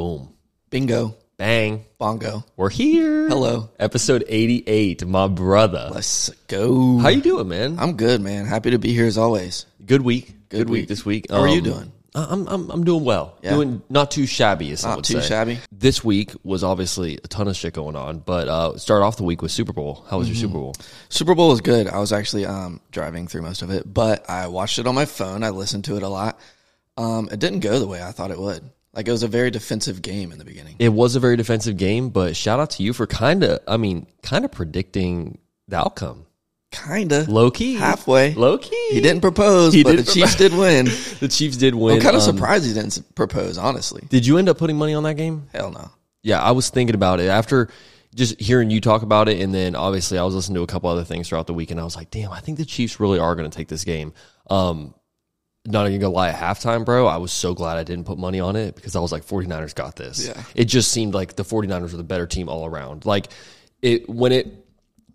Boom. Bingo. Bang. Bongo. We're here. Hello. Episode 88, my brother. Let's go. How you doing, man? I'm good, man. Happy to be here as always. Good week. Good, week. week. this week. How are you Um, doing? I'm I'm I'm doing well. Yeah. Doing not too shabby, as Not too say. shabby. This week was obviously a ton of shit going on, but uh, start off the week with Super Bowl. How was your Super Bowl? Super Bowl was good. I was actually um, driving through most of it, but I watched it on my phone. I listened to it a lot. Um, it didn't go the way I thought it would. Like it was a very defensive game in the beginning. It was a very defensive game, but shout out to you for kind of, I mean, kind of predicting the outcome. Kinda. Low key, Halfway. low key. He didn't propose, He but didn't the Chiefs did win. The Chiefs did win. I'm kind of Um, surprised he didn't propose, honestly. Did you end up putting money on that game? Hell no. Yeah, I was thinking about it after just hearing you talk about it, and then obviously I was listening to a couple other things throughout the week, and I was like, damn, I think the Chiefs really are going to take this game. Um, not even gonna lie, at halftime, bro, I was so glad I didn't put money on it because I was like, 49ers got this. Yeah. It just seemed like the 49ers were the better team all around. Like it when it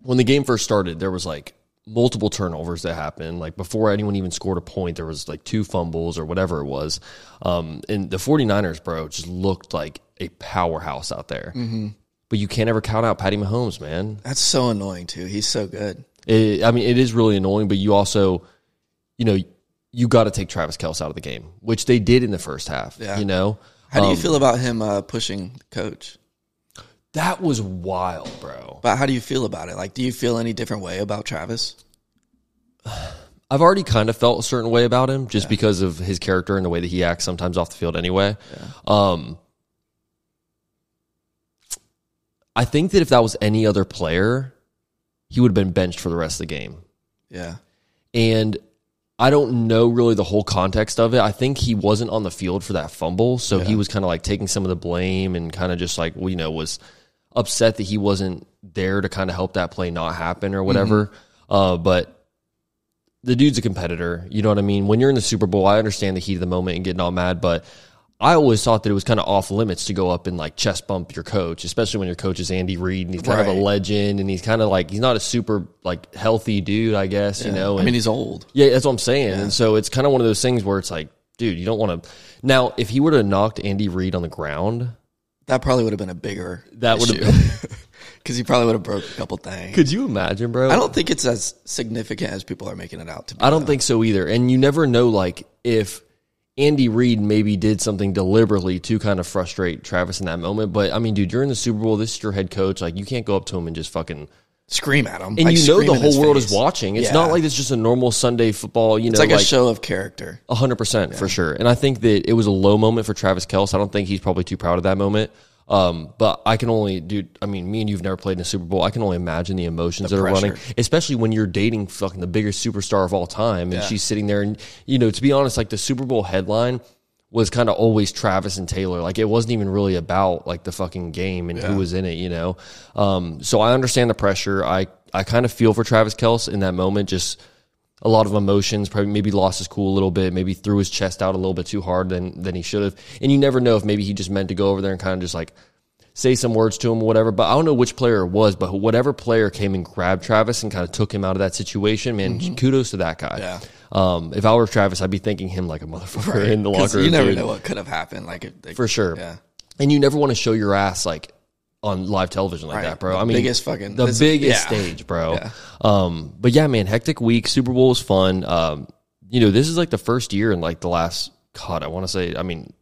when the game first started, there was like multiple turnovers that happened. Like before anyone even scored a point, there was like two fumbles or whatever it was. Um, and the 49ers, bro, just looked like a powerhouse out there. Mm-hmm. But you can't ever count out Patty Mahomes, man. That's so annoying too. He's so good. It, I mean, it is really annoying, but you also, you know, you got to take Travis Kelce out of the game, which they did in the first half. Yeah. You know, How do you Um, feel about him uh, pushing the coach? that was wild, bro. But how do you feel about it? Like, do you feel any different way about Travis? I've already kind of felt a certain way about him just because of his character and the way that he acts sometimes off the field anyway. Um, I think that if that was any other player, he would have been benched for the rest of the game. Yeah. And I don't know really the whole context of it. I think he wasn't on the field for that fumble, so he was kind of like taking some of the blame and kind of just like well, you know was upset that he wasn't there to kind of help that play not happen or whatever. Uh, but the dude's a competitor. You know what I mean? When you're in the Super Bowl, I understand the heat of the moment and getting all mad, but I always thought that it was kind of off limits to go up and like chest bump your coach, especially when your coach is Andy Reid and he's kind of a legend and he's kind of like he's not a super like healthy dude, I guess. You know, I mean, he's old. yeah, that's what I'm saying. And so it's kind of one of those things where it's like, dude, you don't want to. Now, if he were to have knocked Andy Reid on the ground, That probably would have been a bigger That would have because he probably would have broke a couple things. could you imagine, bro? I don't think it's as significant as people are making it out to be. I don't think so either. And you never know, like, if Andy Reid maybe did something deliberately to kind of frustrate Travis in that moment. But I mean, dude, you're in the Super Bowl. This is your head coach. Like, you can't go up to him and just fucking. Scream at him, And like, you know the whole world face. is watching. It's Yeah. not like it's just a normal Sunday football. You know, It's know, like, a show of character. A hundred percent for sure. And I think that it was a low moment for Travis Kelce. I don't think he's probably too proud of that moment. Um, but I can only, do. I mean, me and you've never played in a Super Bowl. I can only imagine the emotions that are running, especially when you're dating fucking the biggest superstar of all time, and she's sitting there. And you know, to be honest, like the Super Bowl headline was kind of always Travis and Taylor. Like it wasn't even really about like the fucking game and who was in it. You know, um, so I understand the pressure. I I kind of feel for Travis Kelce in that moment. Just a lot of emotions, probably maybe lost his cool a little bit, maybe threw his chest out a little bit too hard than than he should have. And you never know if maybe he just meant to go over there and kind of just like say some words to him or whatever. But I don't know which player it was, but whatever player came and grabbed Travis and kind of took him out of that situation, man, kudos to that guy. Yeah. Um, if I were Travis, I'd be thanking him like a motherfucker in the locker room. you never dude. know what could have happened. Like, like For sure. Yeah. And you never want to show your ass like on live television like Right. that, bro. I mean, biggest fucking- the biggest yeah. stage, bro. Yeah. Um, but yeah, man, hectic week. Super Bowl was fun. Um, you know, this is like the first year in like the last God, I want to say, I mean,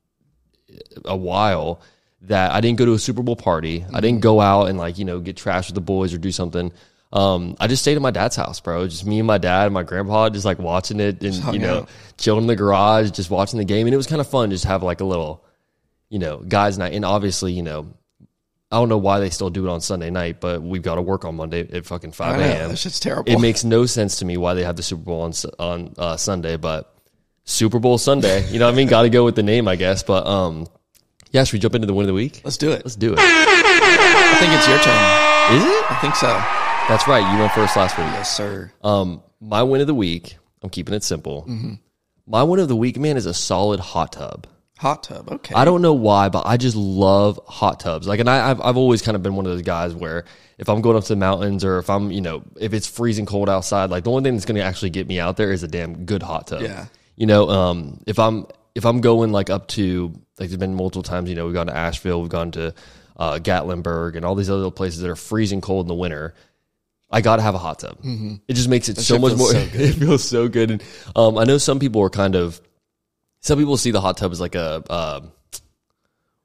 a while that I didn't go to a Super Bowl party. I didn't go out and like you know get trash with the boys or do something. Um, I just stayed at my dad's house, bro. Just me and my dad and my grandpa, just like watching it and you know out. chilling in the garage, just watching the game, and it was kind of fun. Just have like a little, you know, guys' night. And obviously, you know, I don't know why they still do it on Sunday night, but we've got to work on Monday at fucking five a.m. That shit's terrible. It makes no sense to me why they have the Super Bowl on on uh, Sunday, but Super Bowl Sunday, you know what I mean? Got to go with the name, I guess. But um, yeah, should we jump into the win of the week? Let's do it. Let's do it. I think it's your turn. Is it? I think so. That's right. You went first last week. Yes, sir. Um, my win of the week. I'm keeping it simple. Mm-hmm. My win of the week, man, is a solid hot tub. Hot tub. Okay. I don't know why, but I just love hot tubs. Like, and I, I've I've always kind of been one of those guys where if I'm going up to the mountains or if I'm, you know, if it's freezing cold outside, like the only thing that's going to actually get me out there is a damn good hot tub. Yeah. You know, um, if I'm if I'm going like up to like there's been multiple times, you know, we've gone to Asheville, we've gone to uh, Gatlinburg, and all these other places that are freezing cold in the winter. I got to have a hot tub. Mm-hmm. It just makes it so much more. so it feels so good. And um, I know some people are kind of. Some people see the hot tub as like a. Uh,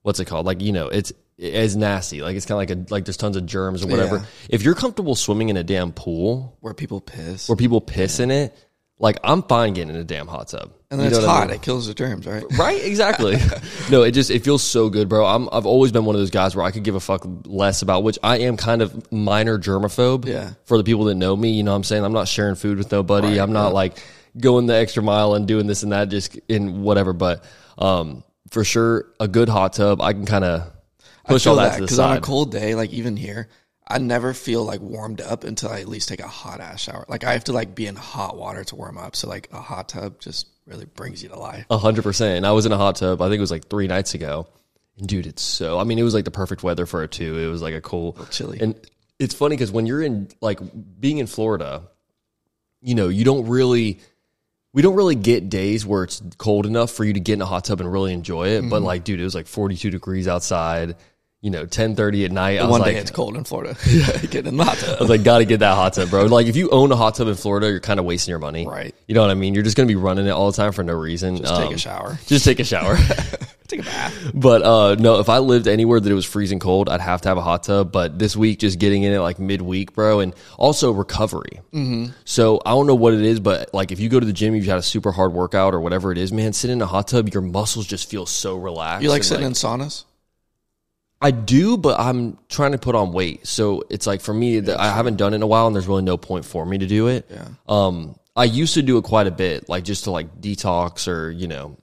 what's it called? Like you know, it's as nasty. Like it's kind of like a like there's tons of germs or whatever. Yeah. If you're comfortable swimming in a damn pool Where people piss. where people piss in it, like I'm fine getting in a damn hot tub. and then You know it's what I hot. mean? It kills the germs, right? Right, exactly. no, it just it feels so good, bro. I'm I've always been one of those guys where I could give a fuck less about which I am kind of minor germaphobe. Yeah. For the people that know me, you know what I'm saying? I'm not sharing food with nobody. Right, I'm not yeah. like going the extra mile and doing this and that just in whatever, but um for sure a good hot tub, I can kind of push all that, to the because on a cold day, like even here, I never feel like warmed up until I at least take a hot ass shower. Like I have to like be in hot water to warm up. So like a hot tub just really brings you to life. A hundred percent. And I was in a hot tub. I think it was like three nights ago. And dude, it's so. I mean, it was like the perfect weather for it too. It was like a cool, chilly. And it's funny because when you're in like being in Florida, you know, you don't really. We don't really get days where it's cold enough for you to get in a hot tub and really enjoy it. Mm-hmm. But like, dude, it was like 42 degrees outside. You know, 10:30 at night. I was One like, day it's cold in Florida. Get in the hot tub. I was like, gotta get that hot tub, bro. Like, if you own a hot tub in Florida, you're kind of wasting your money, Right. You know what I mean? You're just gonna be running it all the time for no reason. Just take Um, a shower. Just take a shower. Take a bath. But uh no, if I lived anywhere that it was freezing cold, I'd have to have a hot tub. But this week, just getting in it like midweek, bro, and also recovery. Mm-hmm. So I don't know what it is, but like if you go to the gym, you've had a super hard workout or whatever it is, man, sit in a hot tub, your muscles just feel so relaxed. You like sitting in saunas? I do, but I'm trying to put on weight, so it's like for me, that I haven't done it in a while, and there's really no point for me to do it. Yeah. Um, I used to do it quite a bit, like just to like detox or you know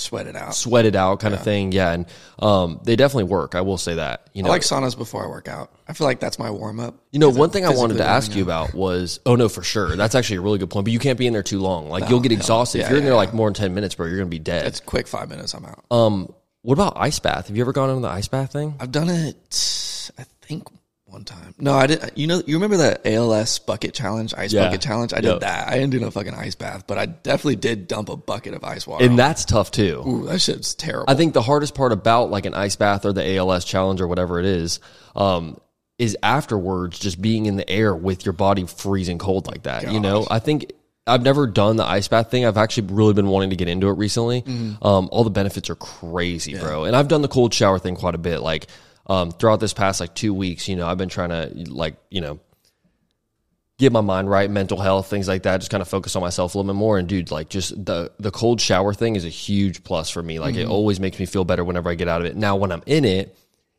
Sweat it out. sweat it out kind of thing. Yeah, and um, they definitely work. I will say that. You know, I like saunas before I work out. I feel like that's my warm up. You know, one thing I wanted to ask you about was, oh no, for sure, that's actually a really good point. But you can't be in there too long. Like you'll get exhausted if you're in there like more than ten minutes, bro. You're gonna be dead. It's quick five minutes. I'm out. um, what about ice bath? Have you ever gone on the ice bath thing? I've done it. I think one time. No, I didn't. You know, you remember that ALS bucket challenge, ice Yeah. bucket challenge? I did Yep. that. I didn't do no fucking ice bath, but I definitely did dump a bucket of ice water. And that's tough too. Ooh, that shit's terrible. I think the hardest part about like an ice bath or the ALS challenge or whatever it is, um, is afterwards just being in the air with your body freezing cold like that. You know, I think I've never done the ice bath thing. I've actually really been wanting to get into it recently. Um, all the benefits are crazy, bro. And I've done the cold shower thing quite a bit. Like um, throughout this past like two weeks, you know, I've been trying to like you know get my mind right, mental health, things like that. Just kind of focus on myself a little bit more. And dude, like just the the cold shower thing is a huge plus for me. Like it always makes me feel better whenever I get out of it. Now when I'm in it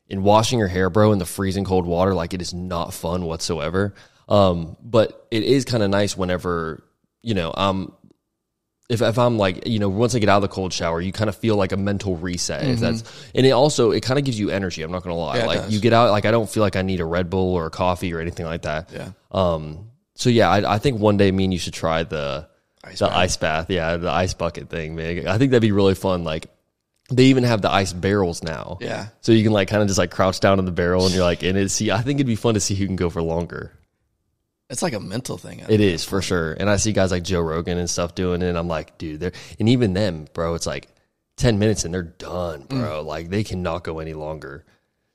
and washing your hair, bro, in the freezing cold water, like it is not fun whatsoever. Um, but it is kind of nice whenever you know I'm. If, if I'm like, you know, once I get out of the cold shower, you kind of feel like a mental reset. If that's, and it also, it kind of gives you energy. I'm not going to lie. Yeah, like you get out, like I don't feel like I need a Red Bull or a coffee or anything like that. yeah. Um. So yeah, I, I think one day me and you should try the Ice the bath. ice bath. Yeah, the ice bucket thing, man. I think that'd be really fun. Like they even have the ice barrels now. Yeah. So you can like kind of just like crouch down in the barrel and you're like in it. See, I think it'd be fun to see who can go for longer. It's like a mental thing. It is for sure. And I see guys like Joe Rogan and stuff doing it. And I'm like, dude, they're and even them, bro. It's like ten minutes and they're done, bro. Mm. Like they cannot go any longer.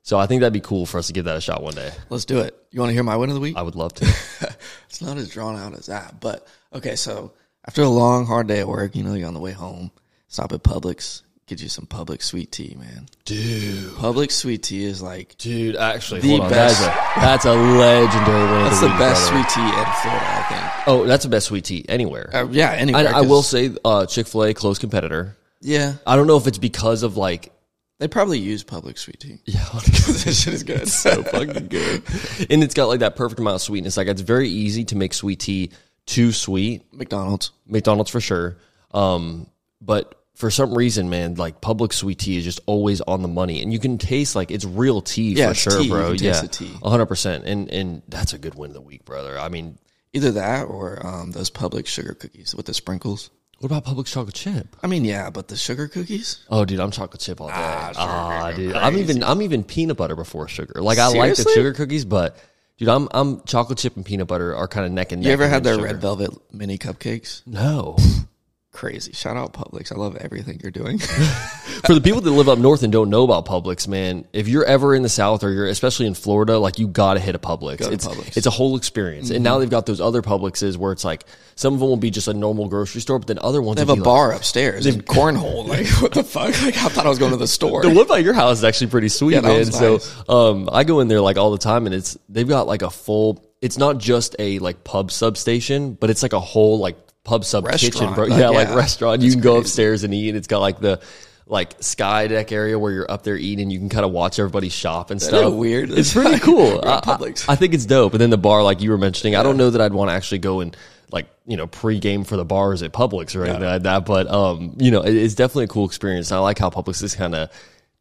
So I think that'd be cool for us to give that a shot one day. Let's do it. You want to hear my win of the week? I would love to. it's not as drawn out as that, but okay. So after a long, hard day at work, you know, you're on the way home. Stop at Publix, get you some Publix sweet tea, man. dude. Publix sweet tea is like Dude, actually, The hold on. best. That's a, that's a legendary of that's the the week, best brother. sweet tea in Florida, I think. Oh, that's the best sweet tea anywhere. Uh, yeah, anyway, I, I will say, uh, Chick Fil A close competitor. Yeah, I don't know if it's because of like, they probably use Publix sweet tea. yeah, this shit is good. so fucking good, and it's got like that perfect amount of sweetness. Like it's very easy to make sweet tea too sweet. McDonald's. McDonald's for sure, um, but for some reason, man, like Publix sweet tea is just always on the money, and you can taste like it's real tea Yeah, for sure, tea. Bro. yeah, tea. hundred percent, and and that's a good win of the week, brother. I mean, Either that or um, those Publix sugar cookies with the sprinkles. what about Publix chocolate chip? I mean, yeah, but the sugar cookies. Oh, dude, I'm chocolate chip all day. Ah, Ah, dude, I'm even I'm even peanut butter before sugar. Like I like the sugar cookies, but dude, I'm I'm chocolate chip and peanut butter are kind of neck and neck. You ever had their sugar. red velvet mini cupcakes? No, crazy. Shout out Publix. I love everything you're doing. For the people that live up north and don't know about Publix, man, if you're ever in the South or you're especially in Florida, like you got to hit a Publix. to it's Publix. it's a whole experience. And now they've got those other Publixes where it's like some of them will be just a normal grocery store, but then other ones They have will a like- bar upstairs and cornhole. Like what the fuck? Like I thought I was going to the store. The one by your house is actually pretty sweet, Yeah, man. was So, um, I go in there like all the time, and it's they've got like a full. It's not just a like pub substation, but it's like a whole like pub sub kitchen, bro. like, yeah, like yeah. restaurant. You can go upstairs and eat. and It's got like the like sky deck area where you're up there eating. You can kind of watch everybody shop and stuff. weird? It's pretty cool. I, I- think it's dope. And then the bar, like you were mentioning, I don't know that I'd want to actually go and like you know pre-game for the bars at Publix or anything like that. But um, you know, it, it's definitely a cool experience. And I like how Publix is kind of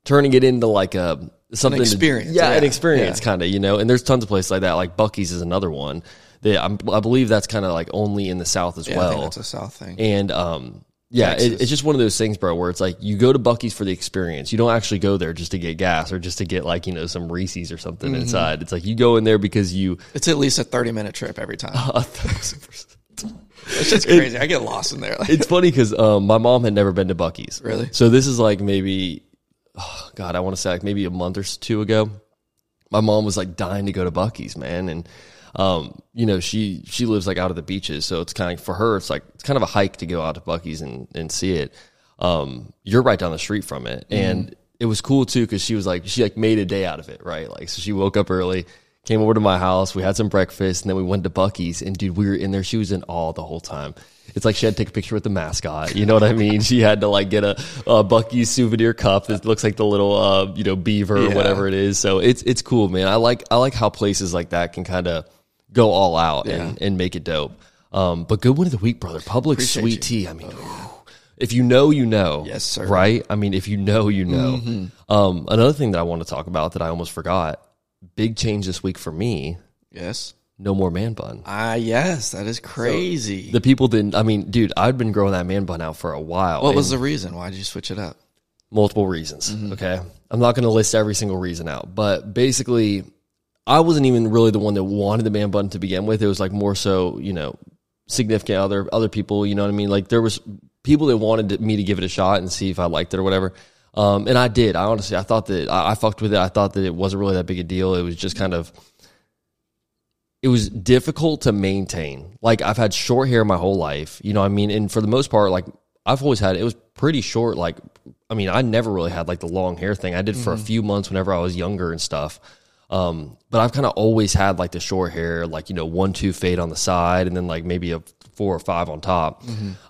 turning it into like a something to- experience, yeah, an experience yeah. kind of. You know, and there's tons of places like that. Like Buc-ee's is another one. That I'm, I believe that's kind of like only in the South as Yeah, I well. think that's a South thing. And um, yeah, it, it's just one of those things, bro, where it's like you go to Buc-ee's for the experience. You don't actually go there just to get gas or just to get like you know some Reese's or something Mm-hmm. inside. It's like you go in there because you. It's at least a 30 minute trip every time. A thousand percent. It's just crazy. I get lost in there. It's funny because um, my mom had never been to Buc-ee's. Really? So this is like maybe, oh, God, I want to say like maybe a month or two ago. My mom was like dying to go to Buc-ee's, man, and um, you know she she lives like out of the beaches, so it's kind of for her. It's like it's kind of a hike to go out to Buc-ee's and and see it. Um, you're right down the street from it, and it was cool too because she was like she like made a day out of it, right? Like so she woke up early. Came over to my house. We had some breakfast, and then we went to Buc-ee's. And dude, we were in there. She was in awe the whole time. It's like she had to take a picture with the mascot. You know what I mean? She had to like get a, a Buc-ee's souvenir cup that looks like the little uh, you know beaver or whatever it is. So it's it's cool, man. I like I like how places like that can kind of go all out and, and make it dope. Um, but good one of the week, brother. Publix Appreciate sweet you. tea. I mean, whew. if you know, you know. Yes, sir. Right? I mean, if you know, you know. Um, another thing that I want to talk about that I almost forgot. Big change this week for me. yes. No more man bun. Ah, yes. That is crazy. The people didn't. I mean, dude, I'd been growing that man bun out for a while. what was the reason? Why did you switch it up? multiple reasons? Mm-hmm. Okay, I'm not going to list every single reason out, but basically, I wasn't even really the one that wanted the man bun to begin with. It was like more so, you know, significant other other people. You know what I mean? Like there was people that wanted me to give it a shot and see if I liked it or whatever. Um, and I did. I honestly, I thought that I, I fucked with it. I thought that it wasn't really that big a deal. It was just kind of it was difficult to maintain. Like I've had short hair my whole life, you know what I mean? And for the most part, like I've always had it was pretty short. Like I mean, I never really had like the long hair thing. I did for a few months whenever I was younger and stuff. Um, but I've kind of always had like the short hair, like, you know, one, two fade on the side and then like maybe a four or five on top.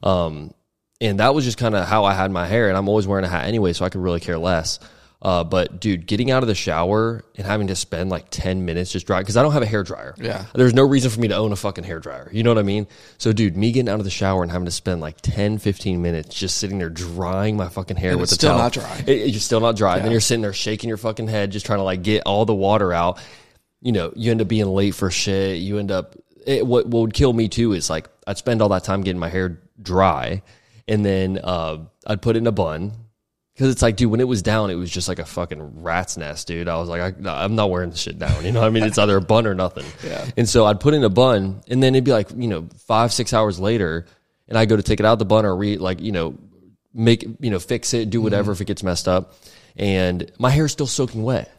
Um, and that was just kind of how I had my hair. And I'm always wearing a hat anyway, so I could really care less. Uh, but dude, getting out of the shower and having to spend like 10 minutes just dry because I don't have a hair dryer. Yeah. There's no reason for me to own a fucking hair dryer. You know what I mean? So, dude, me getting out of the shower and having to spend like 10, 15 minutes just sitting there drying my fucking hair with it's the still towel. not dry. It- you're still not dry. Then you're sitting there shaking your fucking head, just trying to like get all the water out. You know, you end up being late for shit. You end up, it, what, what would kill me too is like, I'd spend all that time getting my hair dry and then uh, I'd put it in a bun. Cause it's like, dude, when it was down, it was just like a fucking rat's nest, dude. I was like, I, no, I'm not wearing this shit down. You know what I mean? It's either a bun or nothing. Yeah. And so I'd put in a bun and then it'd be like, you know, five, six hours later and I go to take it out the bun or re like, you know, make, you know, fix it, do whatever mm-hmm. if it gets messed up. And my hair's still soaking wet.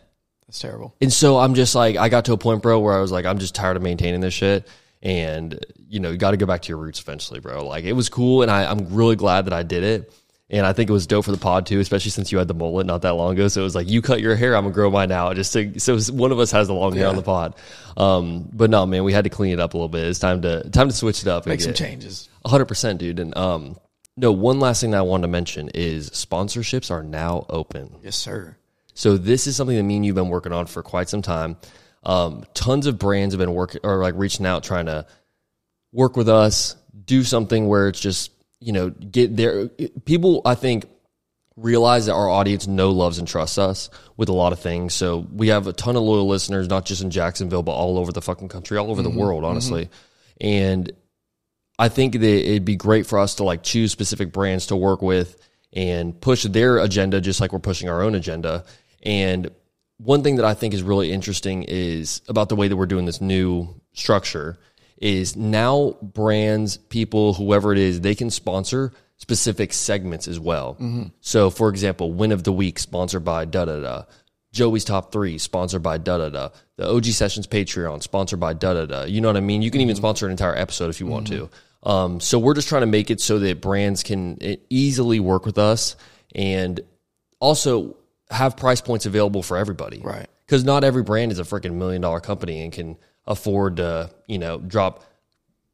That's terrible. And so I'm just like, I got to a point, bro, where I was like, I'm just tired of maintaining this shit. And, you know, you got to go back to your roots eventually, bro. Like, it was cool. And I, I'm really glad that I did it. And I think it was dope for the pod too, especially since you had the mullet not that long ago. So it was like, you cut your hair, I'm gonna grow mine out. Just to, so one of us has the long hair on the pod. Um, but no, man, we had to clean it up a little bit. It's time to, time to switch it up. and Make some get- changes. hundred percent, dude. And um, no, one last thing that I wanted to mention is sponsorships are now open. Yes, sir. So this is something that me and you've been working on for quite some time. Um, tons of brands have been working or like reaching out, trying to work with us, do something where it's just you know get there. People, I think, realize that our audience know, loves, and trusts us with a lot of things. So we have a ton of loyal listeners, not just in Jacksonville, but all over the fucking country, all over the mm-hmm. world, mm-hmm. honestly. And I think that it'd be great for us to like choose specific brands to work with and push their agenda just like we're pushing our own agenda. And one thing that I think is really interesting is about the way that we're doing this new structure is now brands, people, whoever it is, they can sponsor specific segments as well. Mm-hmm. So, for example, win of the week sponsored by da da da. Joey's top three sponsored by da da da. The OG Sessions Patreon sponsored by da da da. You know what I mean? You can even mm-hmm. sponsor an entire episode if you want to. Mm-hmm. Um, so we're just trying to make it so that brands can easily work with us and also have price points available for everybody. Right. Because not every brand is a freaking million dollar company and can afford to, you know, drop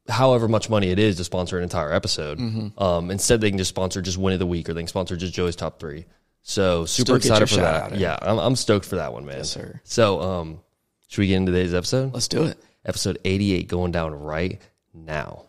however much money it is to sponsor an entire episode. Um, instead, they can just sponsor just win of the week or they can sponsor just Joey's top three. So super Still excited for that. Yeah, I'm, I'm stoked for that one, man. Yes, sir. So, um, should we get into today's episode? Let's do it. Episode 88 going down right now.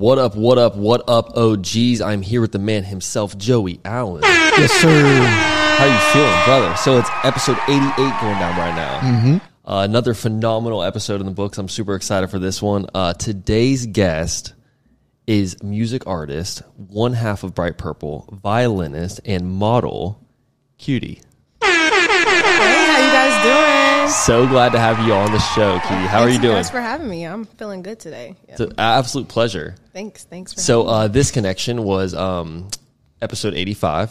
What up, what up, what up, OGs? I'm here with the man himself, Joey Allen. Yes, sir. How you feeling, brother? So it's episode 88 going down right now. Mm-hmm. Uh, another phenomenal episode in the books. I'm super excited for this one. Uh, today's guest is music artist, one half of Bright Purpel, violinist, and model, K.utie. Hey, how you guys doing? So glad to have you on the show, K.utie. How are you doing? Thanks for having me. I'm feeling good today. Yeah. It's an absolute pleasure. Thanks. Thanks for So uh, this connection was um, episode 85.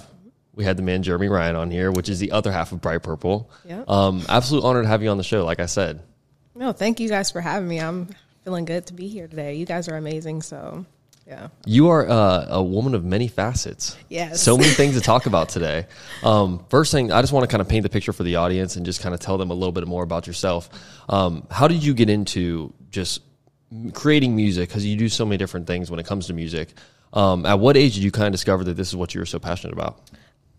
We had the man Jeremy Ryan on here, which is the other half of Bright Purpel. Yeah. Um, absolute honor to have you on the show. Like I said. No, thank you guys for having me. I'm feeling good to be here today. You guys are amazing. So, yeah. you are uh, a woman of many facets. Yes. So many things to talk about today. Um, first thing, I just want to kind of paint the picture for the audience and just kind of tell them a little bit more about yourself. Um, how did you get into just creating music? Because you do so many different things when it comes to music. Um, at what age did you kind of discover that this is what you were so passionate about?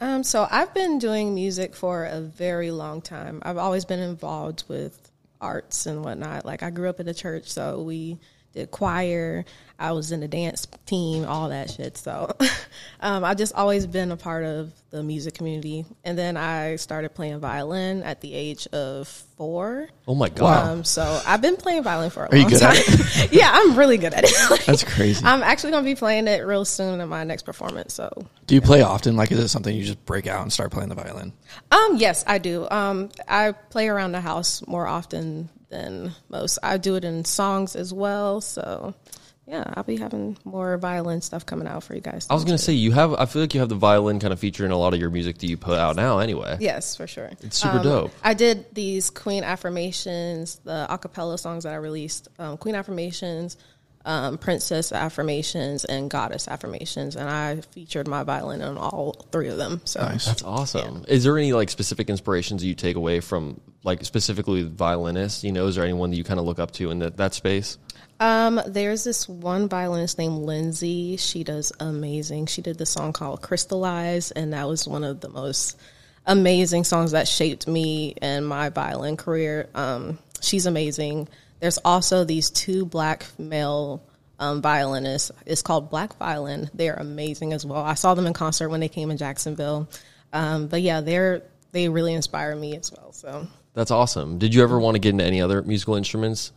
Um, so I've been doing music for a very long time. I've always been involved with arts and whatnot. Like I grew up in the church, so we did choir. I was in the dance team, all that shit. So um, I've just always been a part of the music community. And then I started playing violin at the age of four. Oh my God. Um, so I've been playing violin for a Are you long good time. yeah, I'm really good at it. Like, That's crazy. I'm actually going to be playing it real soon in my next performance. So Do you play often? Like, is it something you just break out and start playing the violin? Um, yes, I do. Um, I play around the house more often than most. I do it in songs as well. So, yeah, I'll be having more violin stuff coming out for you guys. I was gonna say you have. I feel like you have the violin kind of feature in a lot of your music that you put out now. Anyway, Yes, for sure. It's super dope. I did these Queen affirmations, the acapella songs that I released. Um, Queen affirmations, um, Princess affirmations, and Goddess affirmations, and I featured my violin on all three of them. So Nice. that's awesome. Is there any like specific inspirations you take away from like specifically violinists? You know, is there anyone that you kind of look up to in that that space? Um, there's this one violinist named Lindsey. She does amazing. She did the song called Crystallize, and that was one of the most amazing songs that shaped me and my violin career. Um, she's amazing. There's also these two black male um, violinists. It's called Black Violin. They're amazing as well. I saw them in concert when they came in Jacksonville. Um, but yeah, they're they really inspire me as well. So That's awesome. Did you ever want to get into any other musical instruments?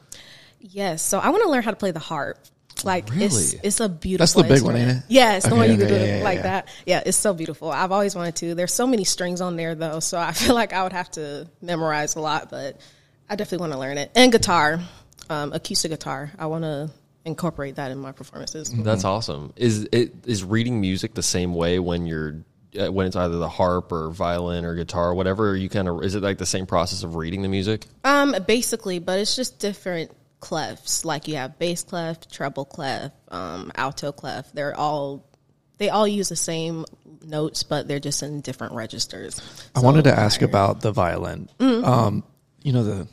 Yes, so I want to learn how to play the harp. Like it's Really? it's a beautiful. That's the big one, instrument. ain't it? Yeah, it's the one you can do yeah, it yeah, like yeah. that. Yeah, it's so beautiful. I've always wanted to. There's so many strings on there though, so I feel like I would have to memorize a lot. But I definitely want to learn it. And guitar, um, acoustic guitar. I want to incorporate that in my performances. That's awesome. Is it is reading music the same way when you're when it's either the harp or violin or guitar or whatever? You kind of is it like the same process of reading the music? Um, basically, but it's just different clefs. Like you have bass clef, treble clef, um, alto clef. They're all they all use the same notes, but they're just in different registers. I wanted to ask about the violin. Um, you know the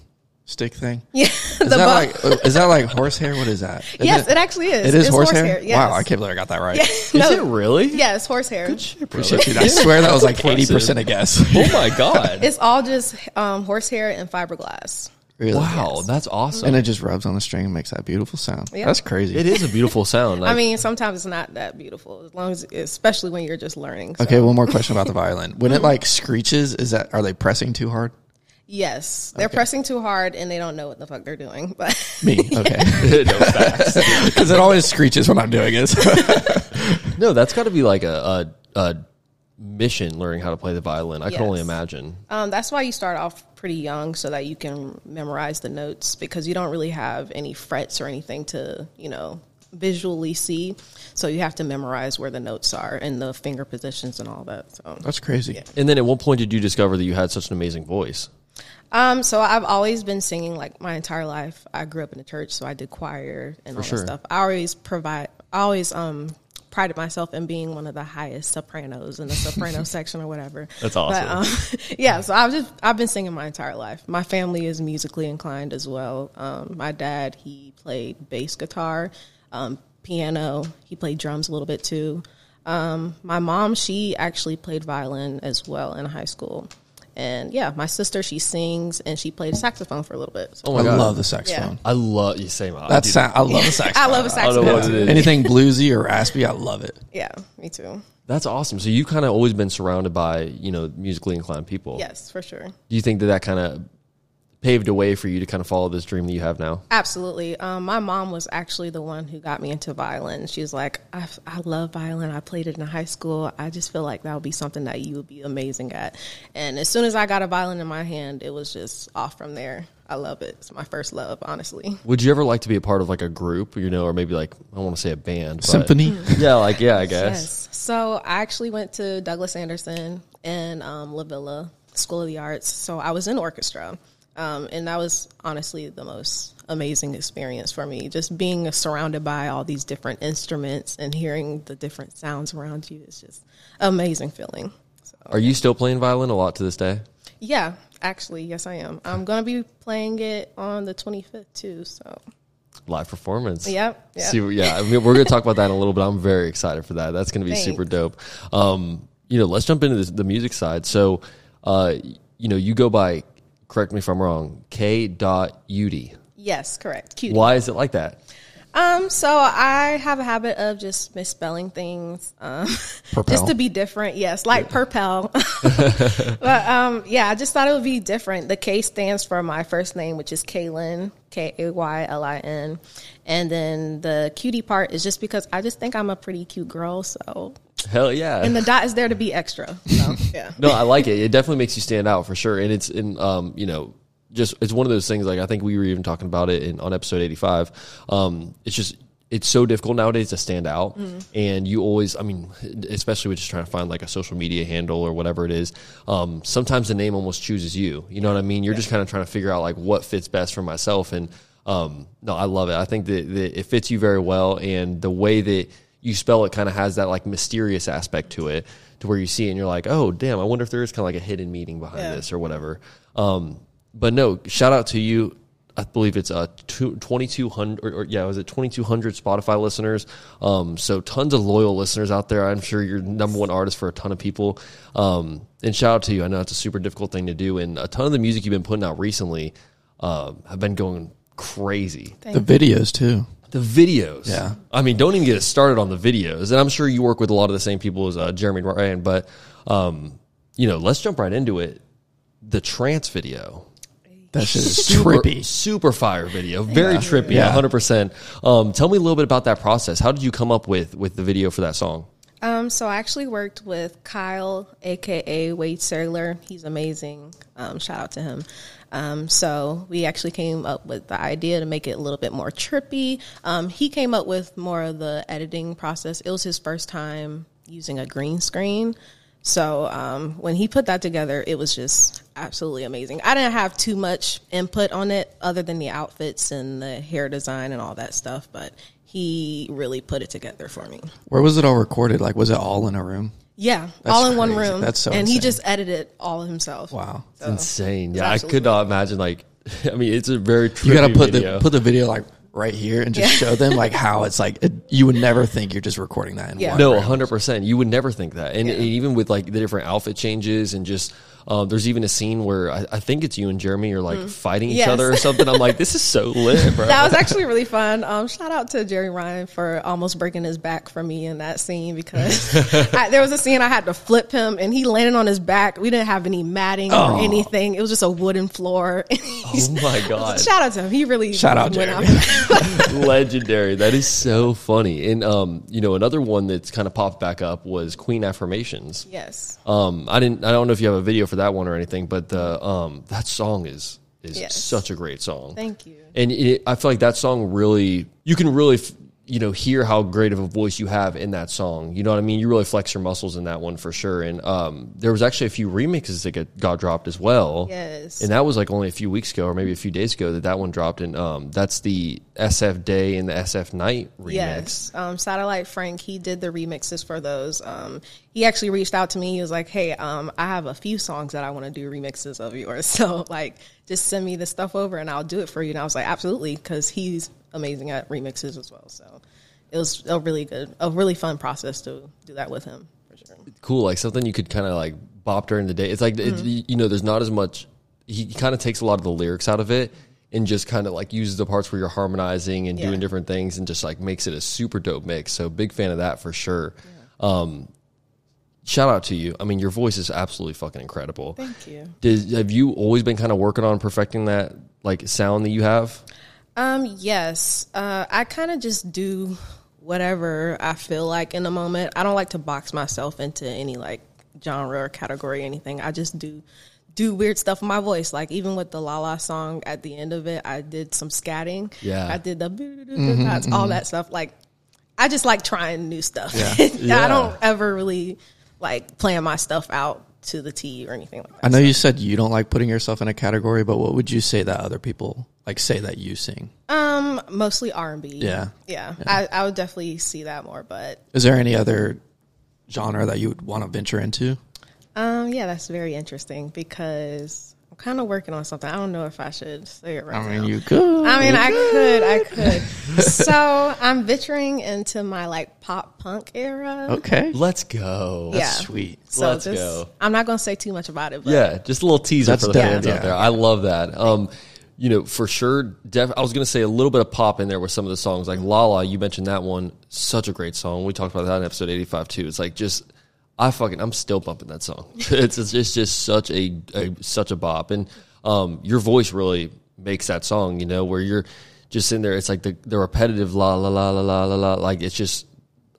stick thing. Yeah, Is the that bow. like is that like horsehair? What is that? Isn't yes, it actually is. It is It's horsehair. yes. Wow, I can't believe I got that right. no, Is it really? yeah, it's horsehair. Appreciate you. I swear that was like eighty percent a guess. Oh my god! It's all just um, horsehair and fiberglass. Really? wow, that's awesome. And it just rubs on the string and makes that beautiful sound. Yeah. That's crazy. it is a beautiful sound. I mean, sometimes it's not that beautiful, as long as, especially when you're just learning. So, Okay, one more question about the violin. When it like screeches, is that are they pressing too hard? Yes, they're pressing too hard and they don't know what the fuck they're doing. But Me, okay, no facts. because it always screeches when I'm doing it. No, that's got to be like a, a a mission learning how to play the violin. I can only imagine. Um, that's why you start off pretty young so that you can memorize the notes because you don't really have any frets or anything to, you know, visually see. So you have to memorize where the notes are and the finger positions and all that. So, That's crazy. And then at what point did you discover that you had such an amazing voice? Um, so I've always been singing like my entire life. I grew up in the church, so I did choir and all sure. that stuff. I always provide, I always um prided myself in being one of the highest sopranos in the soprano section or whatever. That's awesome. But, um, yeah, so I've just I've been singing my entire life. My family is musically inclined as well. Um, my dad he played bass guitar, um, piano. He played drums a little bit too. Um, my mom she actually played violin as well in high school. And yeah, my sister she sings and she played saxophone for a little bit. So Oh my I god, love the saxophone. I love you say my. That's dude, I love the saxophone. I love a I don't know what saxophone. it is. Anything bluesy or raspy, I love it. Yeah, me too. That's awesome. So you kind of always been surrounded by you know musically inclined people. Yes, for sure. Do you think that that kind of paved a way for you to kind of follow this dream that you have now? Absolutely. Um, my mom was actually the one who got me into violin. She was like, I, I love violin. I played it in high school. I just feel like that would be something that you would be amazing at. And as soon as I got a violin in my hand, it was just off from there. I love it. It's my first love, honestly. Would you ever like to be a part of like a group, you know, or maybe like I don't want to say a band, but Symphony. Yeah, like yeah, I guess. Yes. So I actually went to Douglas Anderson and um, LaVilla School of the Arts. So I was in orchestra. Um, and that was honestly the most amazing experience for me. Just being surrounded by all these different instruments and hearing the different sounds around you is just amazing feeling. So, Are you still playing violin a lot to this day? yeah, actually, yes, I am. I'm going to be playing it on the 25th too. So, Live performance. Yep, yep. See, yeah, I mean, we're going to talk about that in a little bit. I'm very excited for that. That's going to be Thanks. super dope. Um, you know, let's jump into this, the music side. So, uh, you know, you go by, correct me if I'm wrong, K. Dot Udy. yes, correct. Cute. Why is it like that? Um, so I have a habit of just misspelling things, um, just to be different. Yes, like Purpel. but um, yeah, I just thought it would be different. The K stands for my first name, which is Kaylin, K A Y L I N, and then the cutie part is just because I just think I'm a pretty cute girl. So, Hell yeah. and the dot is there to be extra. So yeah. no, I like it. It definitely makes you stand out for sure. And it's in, um, you know, just it's one of those things. Like I think we were even talking about it in, on episode eighty five. Um, it's just it's so difficult nowadays to stand out, and you always, I mean, especially with just trying to find like a social media handle or whatever it is. Um, sometimes the name almost chooses you. You know what I mean? You're just kind of trying to figure out like what fits best for myself. And um, no, I love it. I think that, that it fits you very well, and the way that you spell it kind of has that like mysterious aspect to it to where you see it and you're like, oh, damn, I wonder if there is kind of like a hidden meaning behind Yeah. this or whatever. Um, but no, shout out to you. I believe it's uh, 2,200, or, or yeah, was it 2,200 Spotify listeners? Um, so tons of loyal listeners out there. I'm sure you're number one artist for a ton of people. Um, and shout out to you. I know it's a super difficult thing to do. And a ton of the music you've been putting out recently um, have been going crazy. The videos too. The videos. Yeah. I mean, don't even get us started on the videos. And I'm sure you work with a lot of the same people as uh, Jeremy Ryan, but, um, you know, let's jump right into it. The trance video. That shit is Super, trippy. super fire video. Very trippy. Yeah. 100%. Um, tell me a little bit about that process. How did you come up with, with the video for that song? Um, so I actually worked with Kyle, aka Wade Serler. He's amazing. Um, shout out to him. Um, so we actually came up with the idea to make it a little bit more trippy. Um, he came up with more of the editing process. It was his first time using a green screen. So um, when he put that together, it was just absolutely amazing. I didn't have too much input on it other than the outfits and the hair design and all that stuff, but he really put it together for me. Where was it all recorded? Like, was it all in a room? Yeah, That's all in one crazy. room. That's so And he just edited it all himself. Wow. So, Insane. Yeah, I could not imagine, like, I mean, it's a very trippy You got to put video. the put the video like right here and just Yeah. show them like how it's like. It, you would never think you're just recording that in Yeah. one. No, room. hundred percent. You would never think that, and, and even with like the different outfit changes and just. Um, there's even a scene where I, I think it's you and Jeremy are like fighting each Mm. Yes. other or something. I'm like, this is so lit, bro. That was actually really fun. Um, shout out to Jerry Ryan for almost breaking his back for me in that scene because I, there was a scene I had to flip him and he landed on his back. We didn't have any matting or anything. It was just a wooden floor. oh my god! Shout out to him. He really Shout out, went Jeremy. out for that. Legendary. That is so funny. And um, you know, another one that's kind of popped back up was Queen Affirmations. Yes. Um, I didn't. I don't know if you have a video for that one or anything, but the um, that song is is Yes. such a great song. Thank you. and it, I feel like that song really you can really f- you know hear how great of a voice you have in that song. You know what I mean? You really flex your muscles in that one for sure. And um, there was actually a few remixes that get, got dropped as well. Yes. And that was like only a few weeks ago, or maybe a few days ago, that that one dropped. And um, that's the SF Day and the SF Night remix. Yes, um, Satellite Frank. He did the remixes for those. Um, he actually reached out to me. He was like, "Hey, um, I have a few songs that I want to do remixes of yours. So, like, just send me the stuff over, and I'll do it for you." And I was like, "Absolutely," because he's amazing at remixes as well. So, it was a really good, a really fun process to do that with him for sure. cool, like something you could kind of like bop during the day. It's like Mm-hmm. it, you know, there's not as much. He kind of takes a lot of the lyrics out of it and just kind of like uses the parts where you're harmonizing and Yeah. doing different things and just like makes it a super dope mix. So big fan of that for sure. Um, shout out to you. I mean, your voice is absolutely fucking incredible. Thank you. Did, have you always been kind of working on perfecting that like sound that you have? Um, yes. Uh, I kind of just do whatever I feel like in the moment. I don't like to box myself into any like genre or category or anything. I just do do weird stuff with my voice. Like even with the La La song at the end of it, I did some scatting. Yeah. I did the that's all that stuff. Like I just like trying new stuff. Yeah. I don't ever really like plan my stuff out to the T or anything like that. I know you said you don't like putting yourself in a category, but what would you say that other people like say that you sing? Um, mostly R and B. Yeah. yeah. I, I would definitely see that more, but Is there any other genre that you would want to venture into? Um, yeah, that's very interesting because kind of working on something. I don't know if I should say it right I mean, now. You could. I mean, I could, I could. so I'm venturing into my like pop punk era. Okay. Let's go. Yeah. Sweet. So Let's just, go. I'm not gonna say too much about it. But Yeah, just a little teaser That's for the dope, fans yeah. out there. I love that. Um, you know, for sure. Def- I was going to say a little bit of pop in there with some of the songs, like Lala. You mentioned that one, such a great song. We talked about that in episode eighty-five too. It's like just, I fucking, I'm still bumping that song. it's it's just, just such a, a such a bop, and um, your voice really makes that song. You know, where you're just in there. It's like the the repetitive la la la la la la la. Like it's just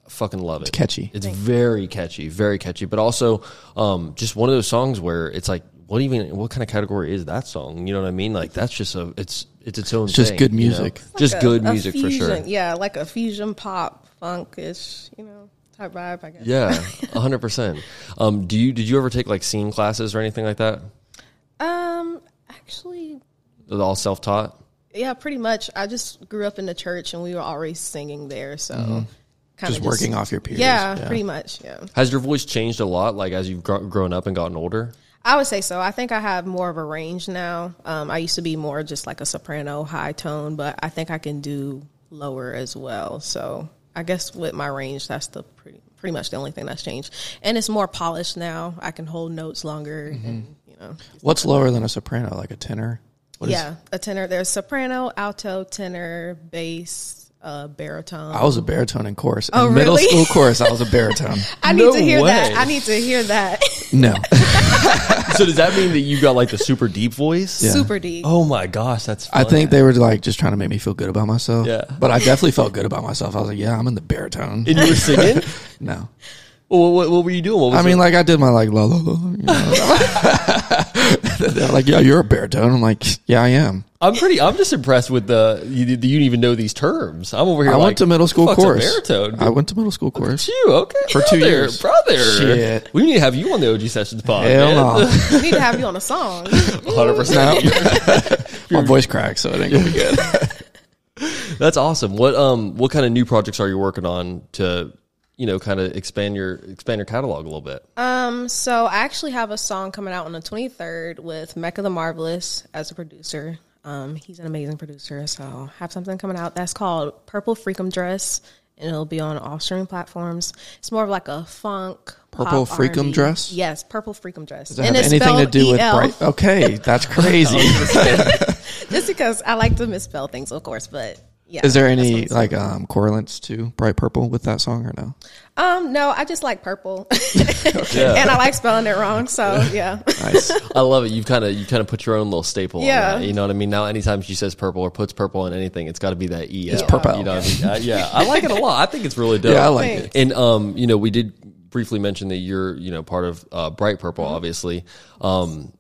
fucking love it. catchy. It's very catchy, very catchy, but also um, just one of those songs where it's like, what even, what kind of category is that song? You know what I mean? Like that's just a, it's it's its own. just thing, good you know? music. just a- good a music for sure. fusion- Yeah, like a fusion pop funkish, you know, type vibe. I guess. Yeah, hundred percent. Um, do you did you ever take like scene classes or anything like that? Um, actually, All self taught. yeah, pretty much. I just grew up in the church, and we were always singing there, so kind Just working off your peers. Yeah, Yeah. pretty much. Yeah. Has your voice changed a lot, like as you've gr- grown up and gotten older? I would say so. I think I have more of a range now. Um, I used to be more just like a soprano, high tone, but I think I can do lower as well. So I guess with my range, that's the pretty pretty much the only thing that's changed. And it's more polished now. I can hold notes longer, and mm-hmm. you know. What's lower than a soprano? Like a tenor? What is- yeah, a tenor. There's soprano, alto, tenor, bass, uh, baritone. I was a baritone in chorus. In Oh, middle school chorus, I was a baritone. I need No to hear way. that. I need to hear that. No. so does that mean that you got like the super deep voice? Yeah. Super deep. Oh my gosh, that's. I think they were like just trying to make me feel good about myself. Yeah. But I definitely felt good about myself. I was like, yeah, I'm in the baritone. And you were singing. no. Well, what, what were you doing? What was I mean, it? like I did my like la la la. You know? They're like, yeah, you're a baritone. I'm like, yeah, I am. I'm pretty. I'm just impressed with the. You, you didn't even know these terms. I'm over here. I like, went to middle school fuck's a chorus. baritone. I went to middle school chorus. you okay For two brother, years. brother. Shit. We need to have you on the OG Sessions pod. Hell man. no. We need to have you on a song. Hundred percent. My voice cracked, so it ain't gonna be good. That's awesome. What um what kind of new projects are you working on to you know kind of expand your expand your catalog a little bit? Um, so I actually have a song coming out on the 23rd with Mecca the Marvelous as a producer. Um, he's an amazing producer, so I have something coming out that's called Purple Freakum Dress, and it'll be on all streaming platforms. It's more of like a funk. Purple pop Freakum R&B. Dress? Yes, Purple Freakum Dress. Does it have anything to do with bright? Okay, that's crazy. Just because I like to misspell things, of course, but Yeah. Is there any like um correlates to Bright Purpel with that song or no? Um, no, I just like purple, and I like spelling it wrong. So yeah, Nice. I love it. You've kind of you kind of put your own little staple. Yeah. on that, you know what I mean. Now, anytime she says purple or puts purple in anything, it's got to be that E. It's purple. You know what I mean? Uh, yeah, I like it a lot. I think it's really dope. Yeah, I like Thanks. it. And um, you know, we did briefly mention that you're you know part of uh, Bright Purpel, Mm-hmm. obviously. Um,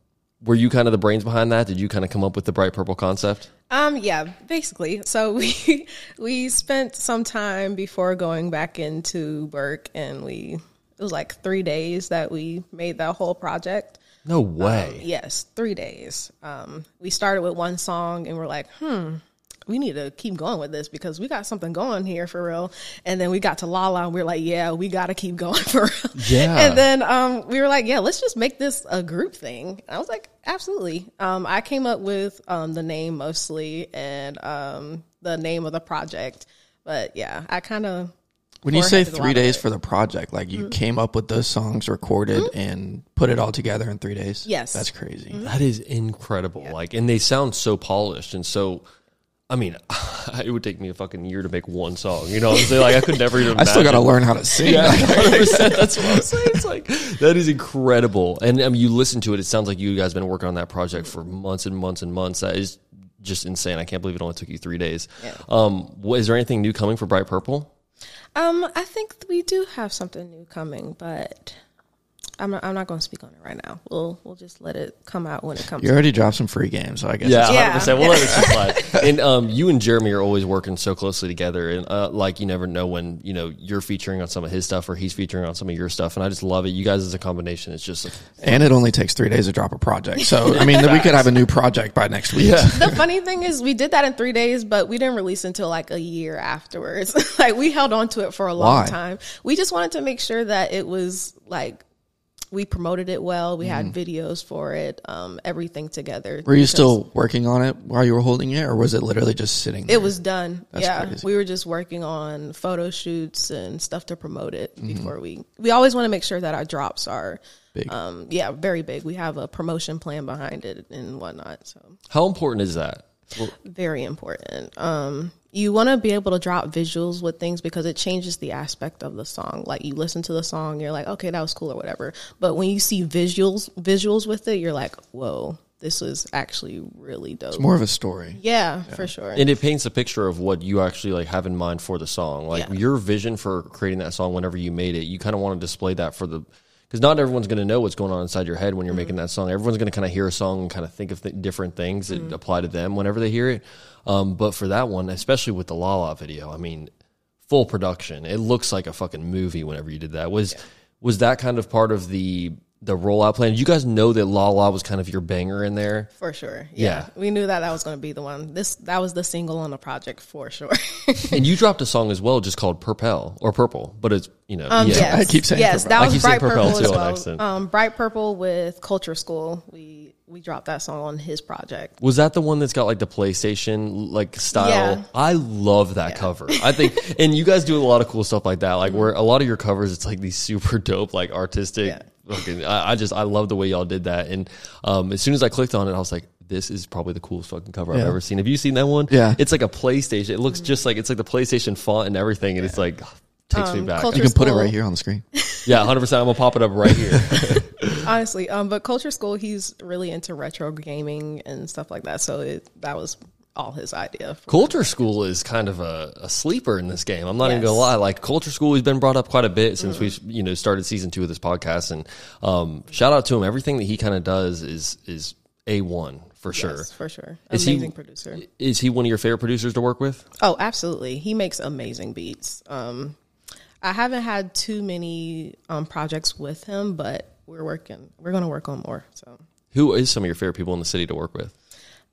were you kind of the brains behind that? Did you kind of come up with the Bright Purple concept? Um, yeah, basically. So we we spent some time before going back into work, and we it was like three days that we made that whole project. No way. Yes, three days. Um, we started with one song, and we're like, hmm, we need to keep going with this because we got something going here for real. And then we got to Lala, and we are like, yeah, we got to keep going for real. Yeah. And then um, we were like, yeah, let's just make this a group thing. I was like, absolutely. Um, I came up with um, the name mostly and um, the name of the project. But yeah, I kind of When you say Forehead is a lot three days for the project, like Mm-hmm. you came up with those songs, recorded, and put it all together in three days. Yes. that's crazy. That is incredible. Like, and they sound so polished and so. I mean, it would take me a fucking year to make one song. You know what I'm saying? Like, I could never even. I still got to learn how to sing. Yeah, 100%. That's what I'm saying. It's like that is incredible. And I mean, you listen to it. It sounds like you guys have been working on that project for months and months and months. That is just insane. I can't believe it only took you three days. Yeah. Um, what, is there anything new coming for Bright Purpel? Um, I think we do have something new coming, but I'm not. I'm not going to speak on it right now. We'll we'll just let it come out when it comes. You already dropped some free games, so I guess. Yeah, it's- Yeah. hundred percent. We'll let it slide. And um, you and Jeremy are always working so closely together, and uh, like you never know when you know you're featuring on some of his stuff or he's featuring on some of your stuff, and I just love it. You guys as a combination, it's just and it only takes three days to drop a project. So I mean, we could have a new project by next week. yeah. the funny thing is, we did that in three days, but we didn't release until like a year afterwards. like we held on to it for a long Why? time. We just wanted to make sure that it was like we promoted it well. We had videos for it, um, everything together. Mm-hmm. Were you still working on it while you were holding it, or was it literally just sitting? There? It was done. yeah, crazy. we were just working on photo shoots and stuff to promote it Mm-hmm. before we. We always want to make sure that our drops are, Big. um, yeah, very big. We have a promotion plan behind it and whatnot. So How important is that? very important. Um, you want to be able to drop visuals with things because it changes the aspect of the song. Like you listen to the song, you're like, okay, that was cool or whatever. But when you see visuals, visuals with it, you're like, whoa, this is actually really dope. It's more of a story. yeah, for sure. and it paints a picture of what you actually like have in mind for the song like Yeah. your vision for creating that song whenever you made it you kind of want to display that for the because not everyone's going to know what's going on inside your head when you're making that song. Everyone's going to kind of hear a song and kind of think of th- different things that apply to them whenever they hear it. Um, but for that one especially with the La La video i mean full production. It looks like a fucking movie whenever you did that. Was was that kind of part of the the rollout plan you guys know that La La was kind of your banger in there For sure. Yeah. Yeah. We knew that that was going to be the one. This that was the single on the project for sure. And you dropped a song as well, just called Purple or Purple, but it's you know Um, yeah. yes. I keep saying yes, purple. that was Bright Purpel purple, too as well. Um, Bright Purpel with Culture School. We we dropped that song on his project. Was that the one that's got like the PlayStation like style? Yeah. I love that cover. I think, and you guys do a lot of cool stuff like that. Like where a lot of your covers, it's like these super dope, like artistic. Yeah. Fucking, I, I just I love the way y'all did that. And um, as soon as I clicked on it, I was like, this is probably the coolest fucking cover I've ever seen. Have you seen that one? Yeah. it's like a PlayStation. It looks just like it's like the PlayStation font and everything, and it's like takes me Um, back. You can put it right here on the screen. Yeah, hundred percent. I'm gonna pop it up right here. Honestly, um, but Culture School, he's really into retro gaming and stuff like that. So it, that was all his idea. Culture School is kind of a, a sleeper in this game. I'm not even gonna lie. Like Culture School he's been brought up quite a bit since we've you know started season two of this podcast. And um, shout out to him. Everything that he kind of does is is a one for sure. Yes, for sure. Is he- Amazing producer. Is he one of your favorite producers to work with? Oh, absolutely. He makes amazing beats. Um, I haven't had too many um, projects with him, but we're working. We're going to work on more. So, Who is some of your favorite people in the city to work with?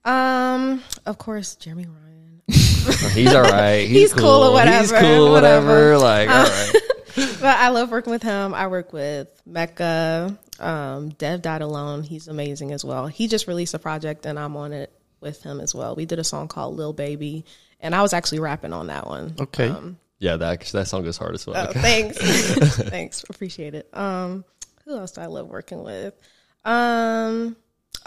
Um, of course, Jeremy Ryan. He's all right. He's, He's cool or whatever. He's whatever, cool, whatever. whatever. Uh, Like all right. but I love working with him. I work with Mecca, um, Dev Died Alone. He's amazing as well. He just released a project and I'm on it with him as well. We did a song called Lil Baby, and I was actually rapping on that one. Okay. Yeah, that that song goes hard as well. Oh, thanks. thanks. Appreciate it. Um, who else do I love working with? Um,